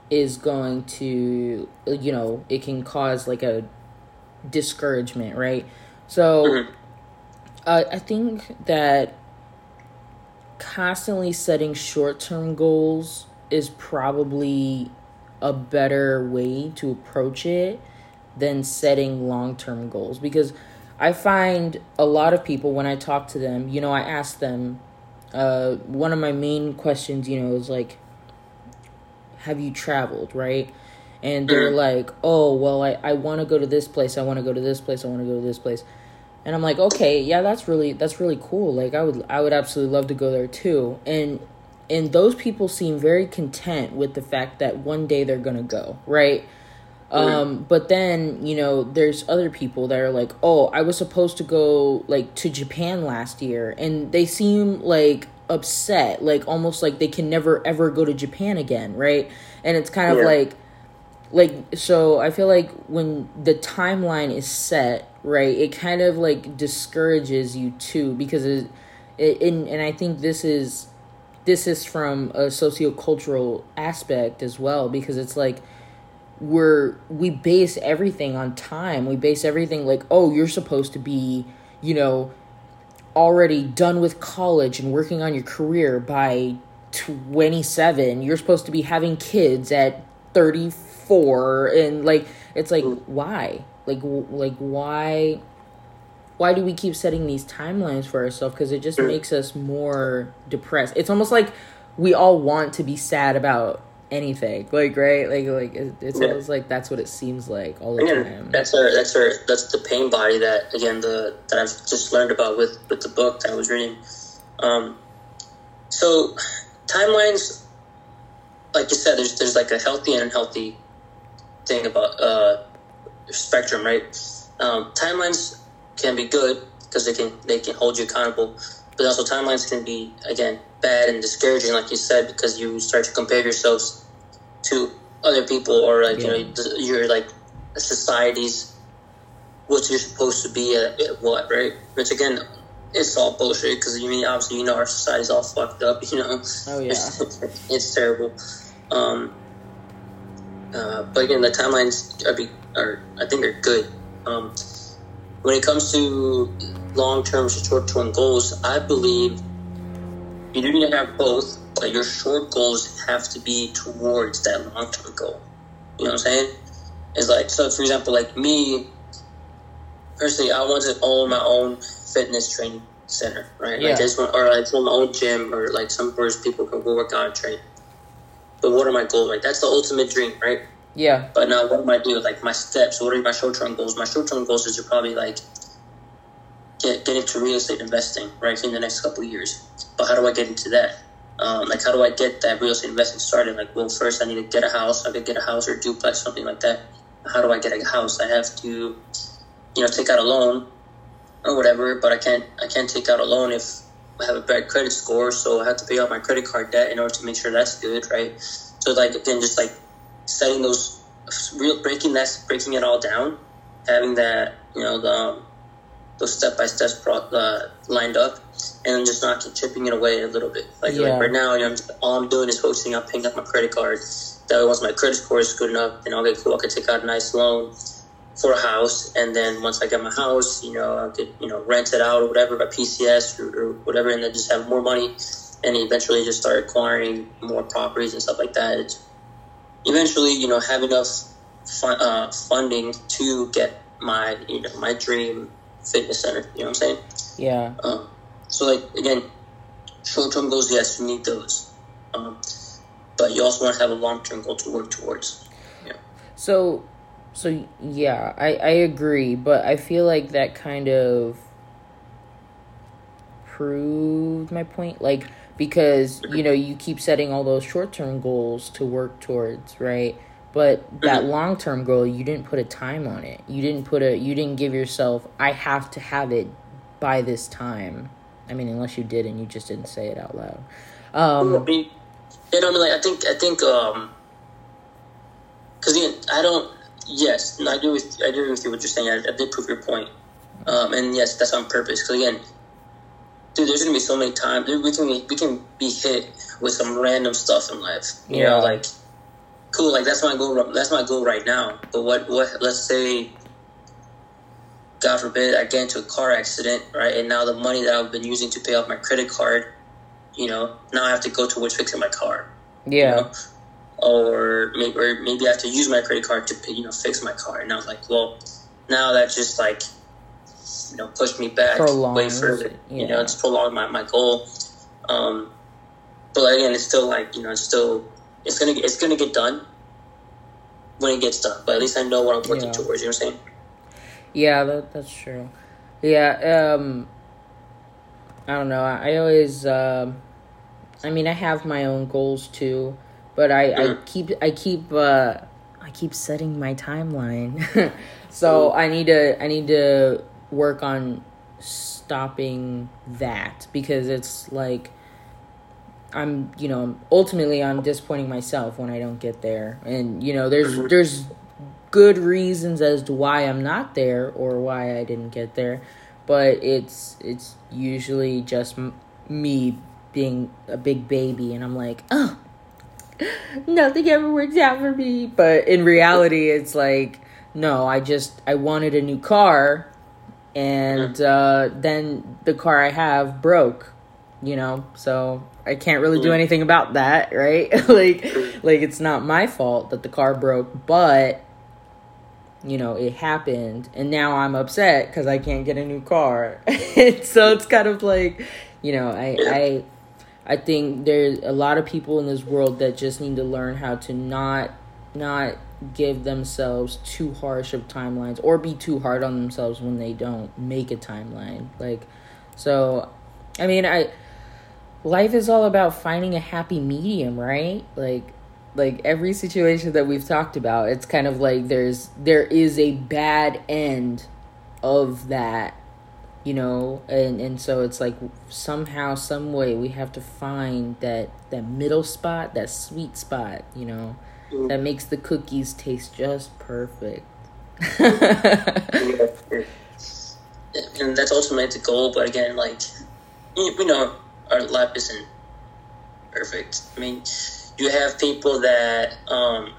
is going to you know it can cause like a discouragement, right? So Mhm. uh, I think that constantly setting short term goals is probably a better way to approach it than setting long term goals because I find a lot of people when I talk to them, you know, I ask them, uh, one of my main questions, you know, is like, have you traveled, right? And they're Mhm. like, oh, well, I, I want to go to this place, I want to go to this place, I want to go to this place. And I'm like, okay, yeah, that's really that's really cool. Like I would I would absolutely love to go there too. And and those people seem very content with the fact that one day they're gonna go, right? Um, but then, you know, there's other people that are like, oh, I was supposed to go like to Japan last year, and they seem like upset, like almost like they can never ever go to Japan again, right? And it's kind of Yeah. like, like so I feel like when the timeline is set, right, it kind of like discourages you too because it, it and, and I think this is this is from a sociocultural aspect as well because it's like we're we base everything on time. We base everything like, oh, you're supposed to be, you know, already done with college and working on your career by 27. You're supposed to be having kids at 34 and like it's like mm. why? Like like why why do we keep setting these timelines for ourselves because it just mm. makes us more depressed. It's almost like we all want to be sad about anything like right like like it, it's Yeah. almost like that's what it seems like all the Again, time that's our that's our that's the pain body that again the that I've just learned about with with the book that I was reading. Um, so timelines, like you said, there's there's like a healthy and unhealthy thing about uh spectrum, right? Um, timelines can be good because they can they can hold you accountable, but also timelines can be again bad and discouraging, like you said, because you start to compare yourselves to other people or like Yeah. you know you're like society's what you're supposed to be at, at what, right? Which again, it's all bullshit because you mean obviously you know our society's all fucked up, you know. oh yeah it's terrible. Um, uh, but again, the timelines are, be, are I think are good. Um, when it comes to long term, short term goals, I believe you do need to have both, but your short goals have to be towards that long term goal. You know what I'm saying? It's like so. For example, like me personally, I want to own my own fitness training center, right? Yeah. Like I just want, or like own my own gym, or like some where people can go work out and train. But what are my goals? Like that's the ultimate dream, right? yeah But now, what am I doing? Like my steps. What are my short term goals? My short term goals is to probably like get get into real estate investing right in the next couple years. But how do I get into that? Um, like how do I get that real estate investing started? Like, well, first I need to get a house. I could get a house or a duplex, something like that. How do I get a house? I have to, you know, take out a loan or whatever. But I can't I can't take out a loan if I have a bad credit score. So I have to pay off my credit card debt in order to make sure that's good, right? So like again, just like setting those real breaking that breaking it all down, having that you know the um, those step by steps uh, lined up, and just not keep chipping it away a little bit. Like, Yeah. like right now, you know, I'm just, all I'm doing is focusing on paying off my credit card. That way, once my credit score is good enough, then okay, cool, I can take out a nice loan for a house, and then once I get my house, you know, I could you know rent it out or whatever by PCS or, or whatever, and then just have more money, and eventually just start acquiring more properties and stuff like that. It's, eventually, you know, have enough fun, uh, funding to get my you know my dream fitness center. You know what I'm saying? yeah Um, so like again, short term goals, yes, you need those, um, but you also want to have a long term goal to work towards. Yeah. So, so yeah, I I agree, but I feel like that kind of proved my point. Like because you know you keep setting all those short term goals to work towards, right? But that long term goal, you didn't put a time on it. You didn't put a. You didn't give yourself. I have to have it by this time. I mean, unless you did and you just didn't say it out loud. I Um, mean, you know, I mean, like I think I think um, because again, I don't. Yes, no, I agree with I agree with you what you're saying. I, I did prove your point, um, and yes, that's on purpose. Because again, dude, there's gonna be so many times we can be, we can be hit with some random stuff in life. You Yeah. know, like cool, like that's my goal. That's my goal right now. But what what? Let's say God forbid, I get into a car accident, right? And now the money that I've been using to pay off my credit card, you know, now I have to go towards fixing my car. Yeah. You know? Or maybe, or maybe I have to use my credit card to, you know, fix my car. And I was like, well, now that just like, you know, pushed me back Prolongs way further. it, You know, it's prolonged my, my goal. Um, but again, it's still like, you know, it's still, it's gonna, it's gonna get done when it gets done. But at least I know what I'm working Yeah. towards. You know what I'm saying? Yeah, that, that's true. Yeah, um, I don't know. I, I always, um, I mean, I have my own goals too, but I, I Mhm. keep, I keep, uh, I keep setting my timeline. so I need to, I need to work on stopping that because it's like, I'm, you know, ultimately I'm disappointing myself when I don't get there. And, you know, there's, Mhm. there's good reasons as to why I'm not there or why I didn't get there, but it's it's usually just m- me being a big baby and I'm like, "Oh, nothing ever works out for me." But in reality, it's like, no, I just I wanted a new car and uh then the car I have broke, you know. So I can't really do Mhm. anything about that, right? like like it's not my fault that the car broke, but you know it happened and now i'm upset because i can't get a new car so it's kind of like you know i i i think there's a lot of people in this world that just need to learn how to not not give themselves too harsh of timelines or be too hard on themselves when they don't make a timeline like so i mean i life is all about finding a happy medium right like like every situation that we've talked about it's kind of like there's there is a bad end of that you know and and so it's like somehow some way we have to find that that middle spot that sweet spot you know Mhm. that makes the cookies taste just perfect and that's ultimately the goal. But again, like you- know, our life isn't perfect. I mean, you have people that um,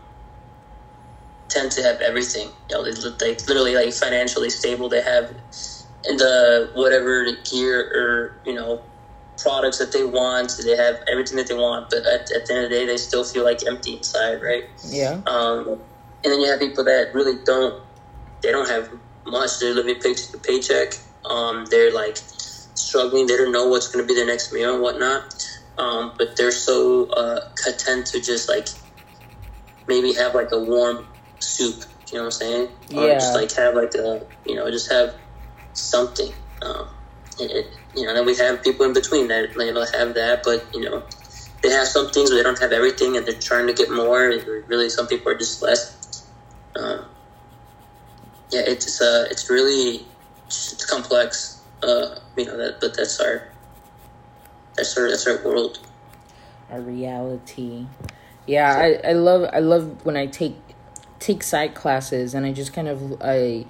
tend to have everything. You know, they look like literally like financially stable. They have the whatever the gear or you know products that they want. They have everything that they want, but at, at the end of the day, they still feel like empty inside, right? yeah Um, and then you have people that really don't, they don't have much. They're living paycheck to paycheck. Um, they're like struggling. They don't know what's going to be their next meal and whatnot. Um, but they're so uh, content to just like maybe have like a warm soup. You know what I'm saying? Or Yeah. just like have like a, you know, just have something. Um, and it, you know, then we have people in between that you know have that, but you know, they have some things, but they don't have everything, and they're trying to get more. And really, some people are just less. Um, yeah, it's uh, it's really it's complex. Uh, you know that, but that's our that's our that's our world. our reality. Yeah, I, I love I love when I take take side classes and I just kind of I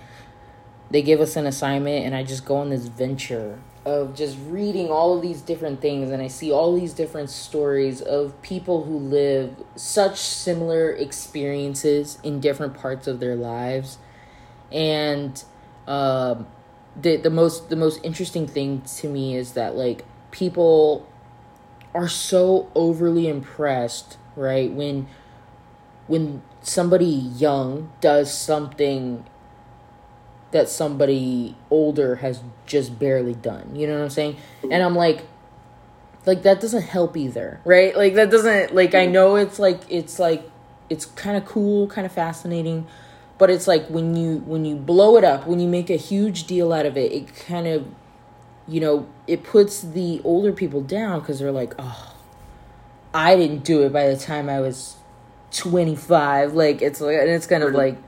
they give us an assignment and I just go on this venture of just reading all of these different things and I see all these different stories of people who live such similar experiences in different parts of their lives and um the the most the most interesting thing to me is that like people are so overly impressed, right? When when somebody young does something that somebody older has just barely done. You know what I'm saying? And I'm like like that doesn't help either, right? Like that doesn't like I know it's like it's like it's kind of cool, kind of fascinating, but it's like when you when you blow it up, when you make a huge deal out of it, it kind of you know, it puts the older people down because they're like, oh, I didn't do it by the time I was 25. Like, it's like, and it's kind of like,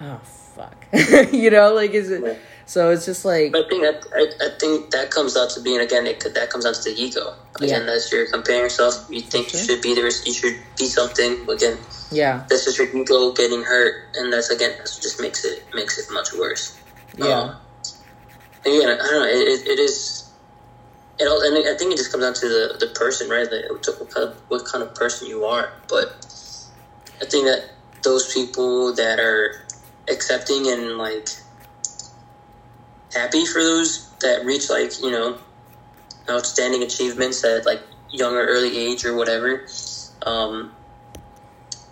oh, fuck. you know, like, is it, so it's just like, I think that I, I think that comes out to being again it, that comes out to the ego. Again, Yeah. that's you're comparing yourself. You think you should be there. You should be something. Again, yeah, that's just your ego getting hurt, and that's again that's just makes it makes it much worse. yeah, Um, again, I don't know. It, it, it is. It all, and I think it just comes down to the, the person, right? Like what kind, of, what kind of person you are. But I think that those people that are accepting and like happy for those that reach like you know outstanding achievements at like young or early age or whatever. Um,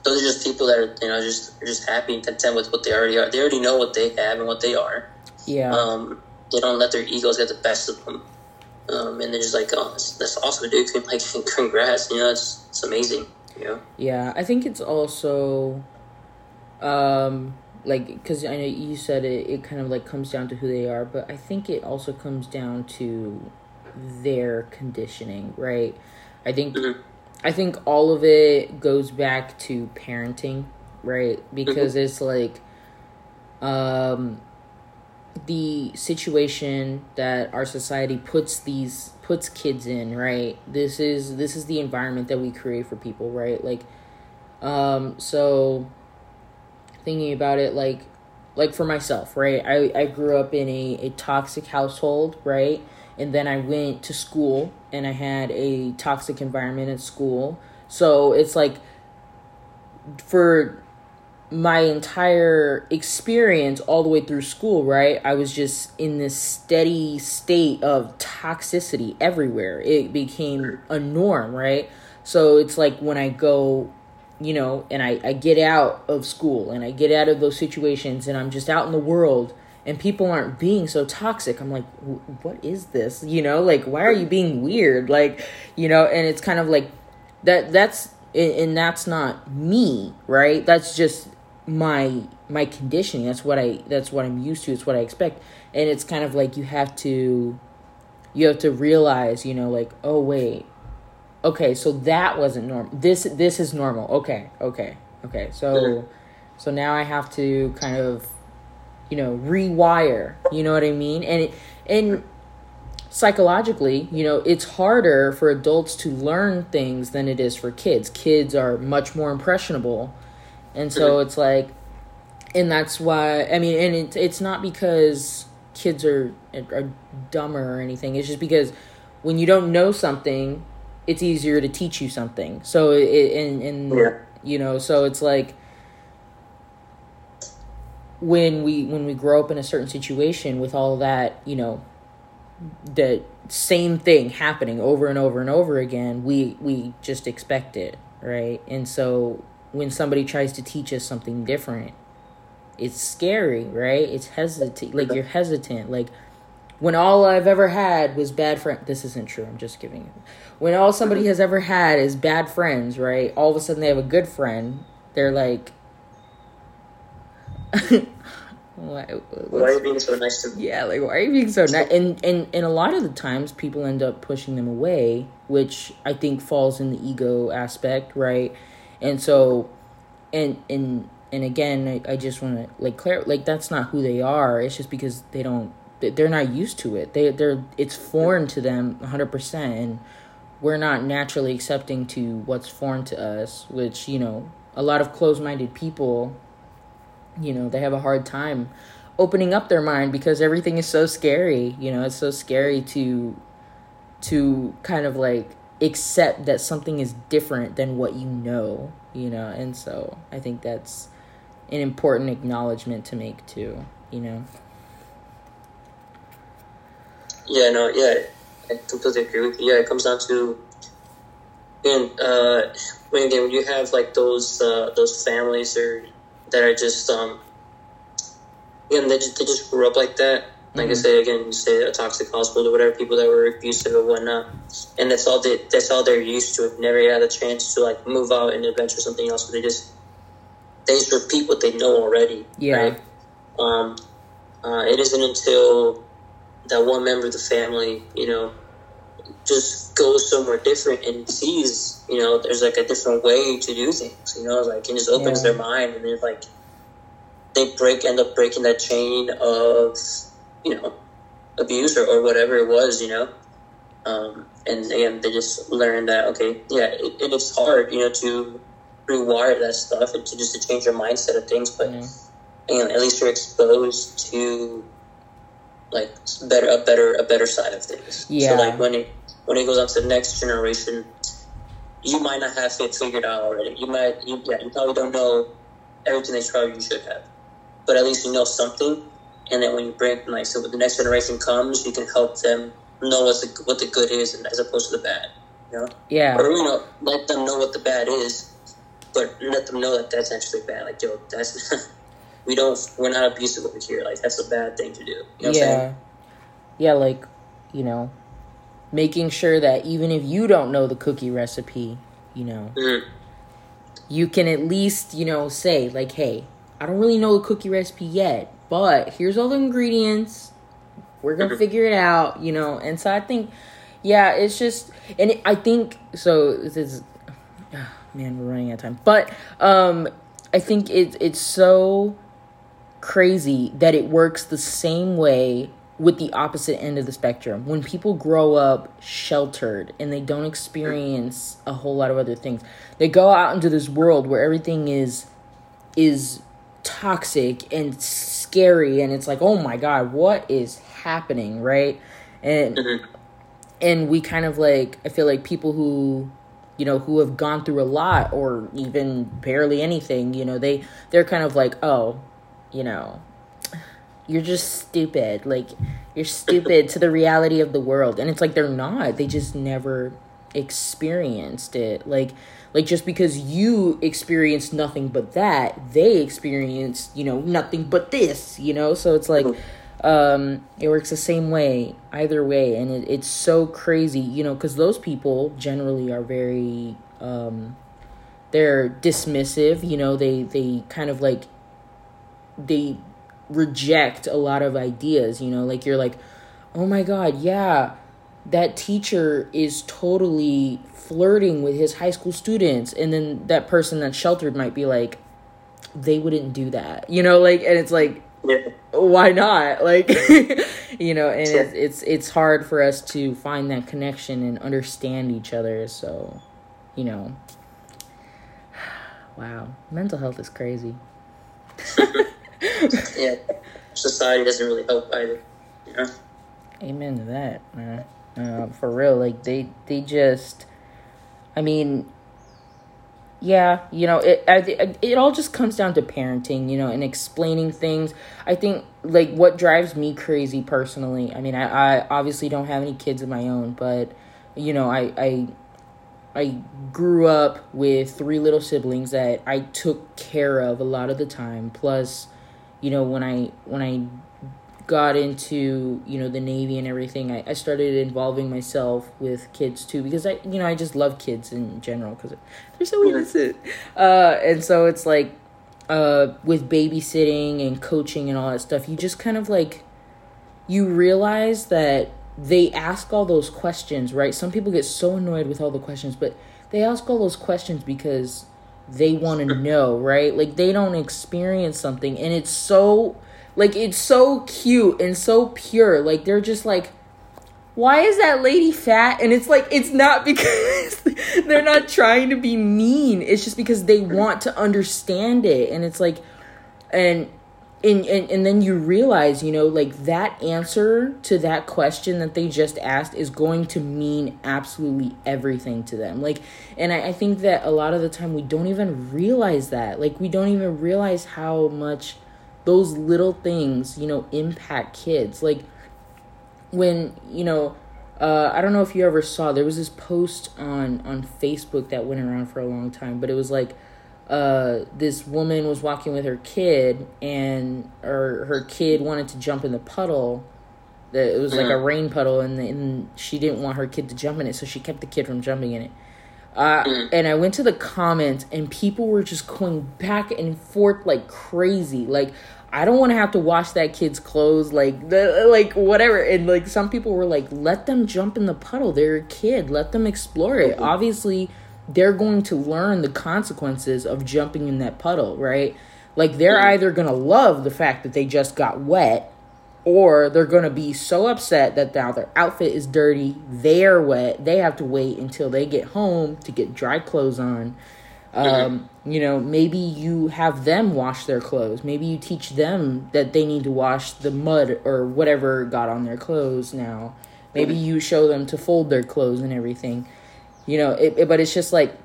those are just people that are you know just just happy and content with what they already are. They already know what they have and what they are. Yeah. Um, they don't let their egos get the best of them. Um, and they're just like, oh, that's, that's awesome, dude. Like, congrats. You know, it's, it's amazing. You know? Yeah, I think it's also, um, like, because I know you said it, it kind of like comes down to who they are, but I think it also comes down to their conditioning, right? I think, Mhm. I think all of it goes back to parenting, right? Because Mm-hmm. it's like, um, the situation that our society puts these puts kids in right this is this is the environment that we create for people right like um so thinking about it like like for myself right i i grew up in a, a toxic household right and then i went to school and i had a toxic environment at school so it's like for my entire experience all the way through school, right? I was just in this steady state of toxicity everywhere. It became a norm, right? So it's like when I go, you know, and I, I get out of school and I get out of those situations and I'm just out in the world and people aren't being so toxic. I'm like, "Wh- what is this? You know, like, why are you being weird? Like, you know, and it's kind of like that, that's, and that's not me, right? That's just my my conditioning that's what i that's what i'm used to it's what i expect and it's kind of like you have to you have to realize you know like oh wait okay so that wasn't normal this this is normal okay okay okay so so now i have to kind of you know rewire you know what i mean? And it, and psychologically you know it's harder for adults to learn things than it is for kids. Kids are much more impressionable. And so it's like and that's why i mean and it, it's not because kids are are dumber or anything. It's just because when you don't know something it's easier to teach you something. So it and and Yeah. you know so it's like when we when we grow up in a certain situation with all that you know the same thing happening over and over and over again we we just expect it right? And so when somebody tries to teach us something different it's scary right? It's hesitant like you're hesitant. Like when all i've ever had was bad friend this isn't true i'm just giving it when all somebody has ever had is bad friends right all of a sudden they have a good friend they're like what, Why are you being so nice to me? yeah, like why are you being so nice? And and and a lot of the times people end up pushing them away, which I think falls in the ego aspect, right? And so, and and and again, I, I just want to like clear, like that's not who they are. It's just because they don't, they- they're not used to it. They they're it's foreign to them, hundred percent, and we're not naturally accepting to what's foreign to us. Which you know, a lot of closed-minded people you know they have a hard time opening up their mind because everything is so scary you know it's so scary to to kind of like accept that something is different than what you know you know and so i think that's an important acknowledgement to make too you know Yeah, no, yeah, I completely agree with you. Yeah, it comes down to, and uh, when again when you have like those uh, those families or that are just um, and they just they just grew up like that. Like I Mhm. say again, you say a toxic household or whatever, people that were abusive or whatnot, and that's all they that's all they're used to. Never had a chance to like move out and adventure something else. So they just they just repeat what they know already. Yeah. Right? Um, uh, it isn't until that one member of the family, you know, just goes somewhere different and sees, you know, there's like a different way to do things, you know, like it just opens Yeah. their mind and then like they break end up breaking that chain of, you know, abuse or, or whatever it was, you know. Um, and again, they just learn that okay, yeah, it, it is hard, you know, to rewire that stuff and to just to change your mindset of things, but and at least you're exposed to like better a better a better side of things. Yeah. So like when it when it goes on to the next generation, you might not have it figured out already. You might you yeah, you probably don't know everything that you probably you should have. But at least you know something and then when you bring like so when the next generation comes, you can help them know what the what the good is, and as opposed to the bad. You know? Yeah. Or you know, let them know what the bad is, but let them know that that's actually bad. Like, yo, that's we don't we're not abusive over here. Like, that's a bad thing to do. You know what I'm yeah. saying? Yeah, like, you know, making sure that even if you don't know the cookie recipe, you know, Mhm. you can at least, you know, say, like, hey, I don't really know the cookie recipe yet, but here's all the ingredients. We're going to Mhm. figure it out, you know. And so I think, yeah, it's just, and it, I think, so this is, ah, man, we're running out of time. But um I think it, it's so crazy that it works the same way with the opposite end of the spectrum. When people grow up sheltered and they don't experience a whole lot of other things, they go out into this world where everything is is toxic and scary and it's like, "Oh my god, what is happening?" right? And Mhm. and we kind of like I feel like people who you know who have gone through a lot or even barely anything, you know, they they're kind of like, "Oh, you know, you're just stupid. Like you're stupid to the reality of the world." And it's like they're not. They just never experienced it. Like like just because you experienced nothing but that, they experienced, you know, nothing but this, you know? So it's like um it works the same way either way and it, it's so crazy you know because those people generally are very um they're dismissive you know they they kind of like they reject a lot of ideas you know like you're like oh my god yeah that teacher is totally flirting with his high school students. And then that person that's sheltered might be like they wouldn't do that you know like and it's like Yeah. why not? Like you know and it's, it's it's hard for us to find that connection and understand each other so you know. Wow. Mental health is crazy Yeah. Society doesn't really help either. Amen to that man uh, for real like they they just i mean yeah you know it I, it all just comes down to parenting you know and explaining things i think like what drives me crazy personally i mean i, I obviously don't have any kids of my own but you know i i i grew up with three little siblings that i took care of a lot of the time plus you know when i when i got into you know the navy and everything I, I started involving myself with kids too because i you know i just love kids in general because they're so innocent. Uh and so it's like uh with babysitting and coaching and all that stuff you just kind of like you realize that they ask all those questions right? Some people get so annoyed with all the questions but they ask all those questions because they want to know right? Like they don't experience something and it's so like it's so cute and so pure. Like they're just like why is that lady fat? And it's like it's not because they're not trying to be mean. It's just because they want to understand it. And it's like and and, and and then you realize you know like that answer to that question that they just asked is going to mean absolutely everything to them. Like and I, I think that a lot of the time we don't even realize that. Like we don't even realize how much those little things you know impact kids. Like when you know uh, I don't know if you ever saw there was this post on on Facebook that went around for a long time, but it was like uh, this woman was walking with her kid, and or her kid wanted to jump in the puddle. That it was like a Mhm. rain puddle, and, and she didn't want her kid to jump in it, so she kept the kid from jumping in it. Uh, Mhm. and I went to the comments, and people were just going back and forth like crazy. Like, I don't want to have to wash that kid's clothes, like the like whatever. And like some people were like, let them jump in the puddle. They're a kid. Let them explore it. Obviously, they're going to learn the consequences of jumping in that puddle, right? Like they're either gonna love the fact that they just got wet, or they're gonna be so upset that now their outfit is dirty, they're wet, they have to wait until they get home to get dry clothes on. Um, you know, maybe you have them wash their clothes. Maybe you teach them that they need to wash the mud or whatever got on their clothes now. Maybe you show them to fold their clothes and everything. You know, it, it- but it's just like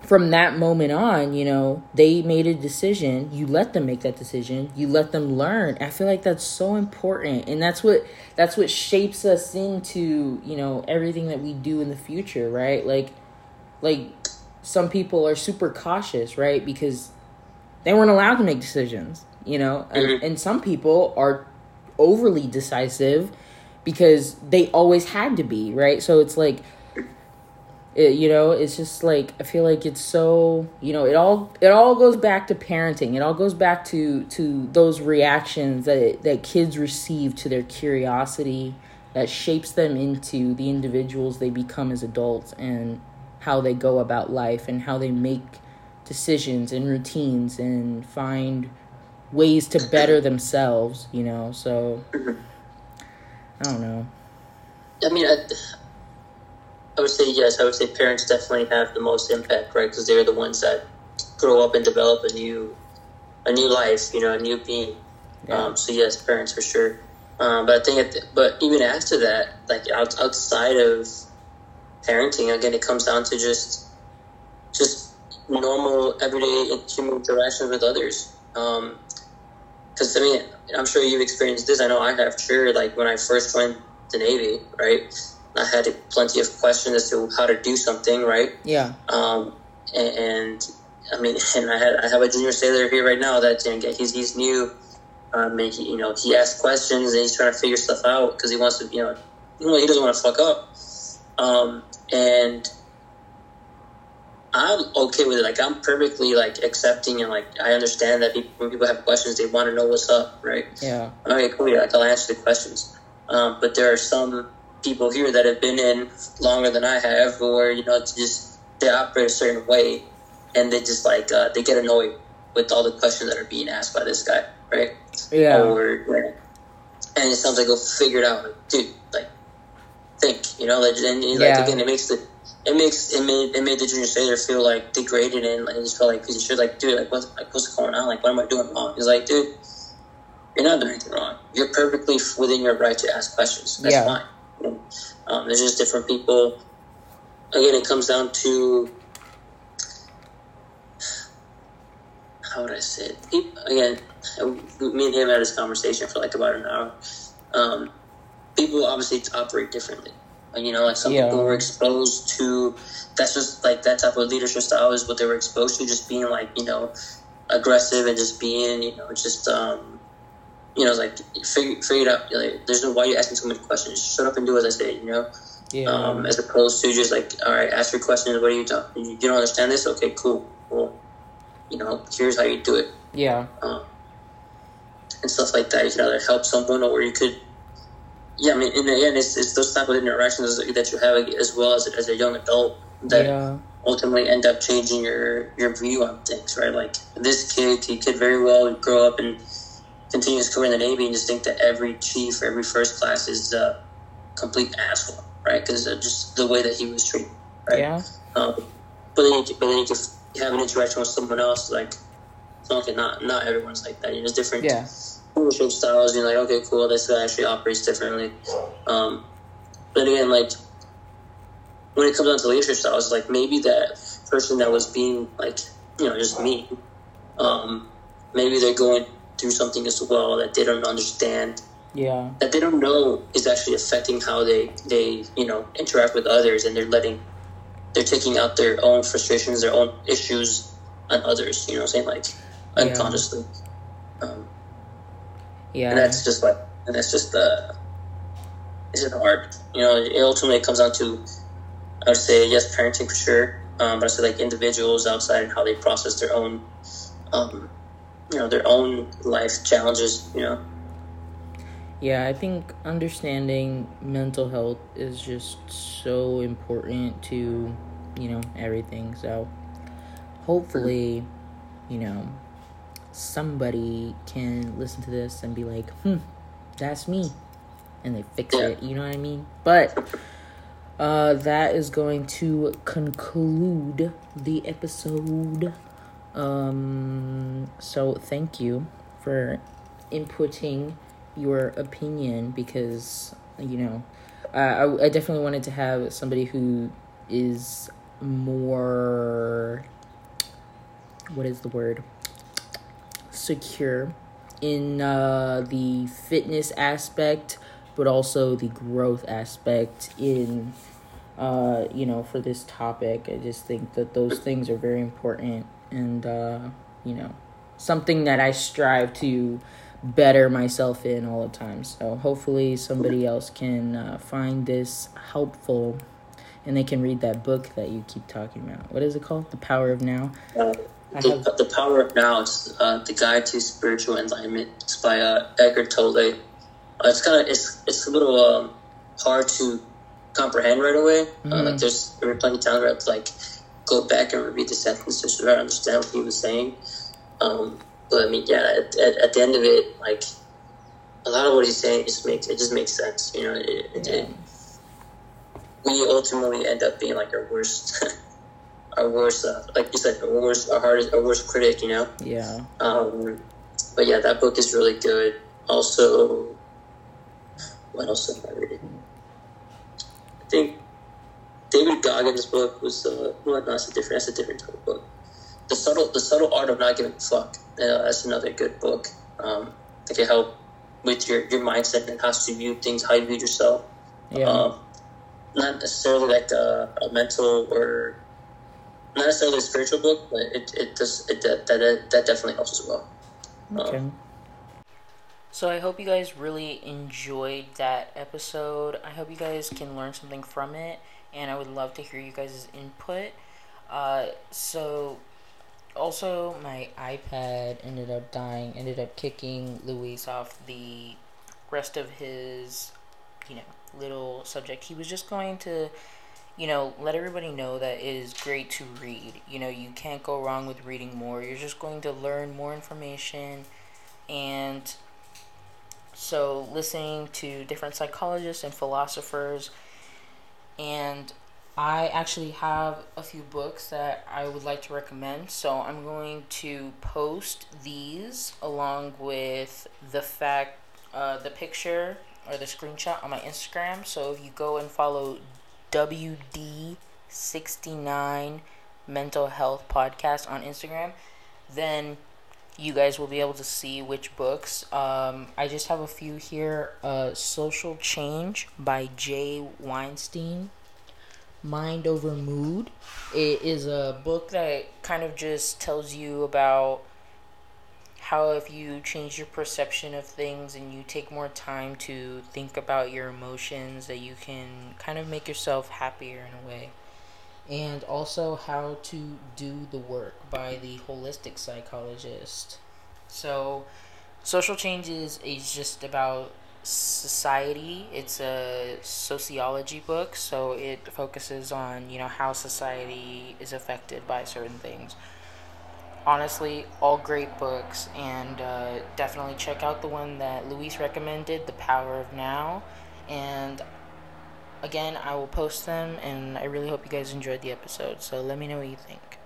from that moment on, you know, they made a decision. You let them make that decision. You let them learn. I feel like that's so important, and that's what that's what shapes us into you know everything that we do in the future, right? Like, like some people are super cautious, right? Because they weren't allowed to make decisions, you know, and, Mhm. and some people are overly decisive because they always had to be, right? So it's like it, you know it's just like i feel like it's so you know it all it all goes back to parenting. It all goes back to to those reactions that that kids receive to their curiosity that shapes them into the individuals they become as adults and how they go about life and how they make decisions and routines and find ways to better themselves you know so mm-hmm. i don't know. I mean, I, I would say yes. I would say parents definitely have the most impact, right? Because they're the ones that grow up and develop a new, a new life. You know, a new being. Yeah. Um, so yes, parents for sure. Um, but I think, at the, but even after that, like out, outside of parenting, again, it comes down to just, just normal everyday human interactions with others. Um, because I mean, I'm sure you've experienced this. I know I have. Sure, like when I first joined the Navy, right? I had plenty of questions as to how to do something, right? yeah Um, and, and I mean, and I had I have a junior sailor here right now that you know, he's he's new. Um, and he, you know, he asks questions and he's trying to figure stuff out because he wants to, you know, he doesn't want to fuck up. Um, and I'm okay with it. Like I'm perfectly like accepting and like I understand that people, when people have questions, they want to know what's up, right? yeah Okay, cool. Yeah, like, I'll answer the questions. Um, but there are some people here that have been in longer than I have, or you know it's just they operate a certain way, and they just like uh, they get annoyed with all the questions that are being asked by this guy, right? yeah Or and it sounds like go figure it out, like, dude. Like think, you know, like and, and, Yeah. like again, it makes the it makes it made it made the junior sailor feel like degraded and like, just felt like of shit. Like, dude, like what like what's going on? Like, what am I doing wrong? He's like, dude, you're not doing anything wrong. You're perfectly within your right to ask questions. That's Yeah. fine. Um, there's just different people. Again, it comes down to how would I say it? He, again, me and him had this conversation for like about an hour. Um, people obviously operate differently. And, you know, like some Yeah. people were exposed to that's just like that type of leadership style is what they were exposed to, just being like you know aggressive and just being you know just um, you know like figure, figure it out. Like, there's no why you asking so many questions. Just shut up and do as I say. You know, yeah um, as opposed to just like all right, ask your questions. What are you talking? You don't understand this? Okay, cool. Well, you know, here's how you do it yeah um, and stuff like that. You can either help someone or you could, yeah. I mean, in the end, it's, it's those type of interactions that you have as well as as a young adult that yeah ultimately end up changing your your view on things, right? Like this kid, he could very well grow up and continue his career in the Navy and just think that every chief or every first class is a complete asshole, right? Because just the way that he was treated, right? yeah Um, but then, you, but then you can have an interaction with someone else. Like, okay, not not everyone's like that. You know, there's different yeah leadership styles. You're like, okay, cool. This guy actually operates differently. Um, but again, like when it comes down to leadership styles, like maybe that person that was being like, you know, just me. Um, maybe they're going through something as well that they don't understand. Yeah. That they don't know is actually affecting how they they you know interact with others and they're letting they're taking out their own frustrations their own issues on others you know what i'm saying? Like Yeah. unconsciously. Um, yeah. and that's just like and that's just uh it's just hard. You know it ultimately comes down to i would say yes parenting for sure um, but i say like individuals outside and how they process their own um, you know their own life challenges you know Yeah, I think understanding mental health is just so important to, you know, everything. So hopefully, you know, somebody can listen to this and be like, hmm, that's me. And they fix Yeah. it. You know what I mean? But uh, that is going to conclude the episode. Um, so thank you for inputting your opinion because you know I, I definitely wanted to have somebody who is more what is the word? Secure in uh, the fitness aspect but also the growth aspect in uh, you know for this topic. I just think that those things are very important and uh, you know something that i strive to better myself in all the time so hopefully somebody else can uh, find this helpful and they can read that book that you keep talking about what is it called the power of now uh, the, have... the, power of now is uh, the guide to spiritual enlightenment it's by uh, Eckhart Tolle uh, it's kind of it's it's a little um, hard to comprehend right away. Mm-hmm. Uh, like mm-hmm. there's there were plenty of times where I had to like go back and read the sentences to try to understand what he was saying. Um, but I mean, yeah, at, at, at, the end of it, like a lot of what he's saying just makes it just makes sense. You know, it, it, it, we ultimately end up being like our worst. our worst, uh, like you said, our worst, our hardest, our worst critic, you know. Yeah. Um, but yeah, that book is really good. Also, what else have I read? I think David Goggins' book was uh, well, no, that's a different that's a different type of book. The subtle the subtle art of not giving a fuck. Uh, that's another good book. Um, that can help with your, your mindset and how you view things, how you view yourself. Yeah. Um, not necessarily like a, a, mental or not necessarily a spiritual book, but it, it does it that, that that definitely helps as well. Okay. Um, so I hope you guys really enjoyed that episode. I hope you guys can learn something from it, and I would love to hear you guys' input. Uh, so, also, my iPad ended up dying, ended up kicking Luis off the rest of his, you know, little subject. He was just going to, you know, let everybody know that it is great to read. You know, you can't go wrong with reading more. You're just going to learn more information and so, listening to different psychologists and philosophers, and I actually have a few books that I would like to recommend. So, I'm going to post these along with the fact, uh, the picture or the screenshot on my Instagram. So, if you go and follow WD69 Mental Health Podcast on Instagram, then you guys will be able to see which books. Um, I just have a few here. Uh, Social Change by Jay Weinstein. Mind Over Mood. It is a book that kind of just tells you about how if you change your perception of things and you take more time to think about your emotions that you can kind of make yourself happier in a way and also How to Do the Work by the holistic psychologist. So, social change is, is just about society. It's a sociology book, so it focuses on, you know, how society is affected by certain things. Honestly, all great books, and uh, definitely check out the one that Luis recommended, The Power of Now. And again, I will post them, and I really hope you guys enjoyed the episode. So let me know what you think.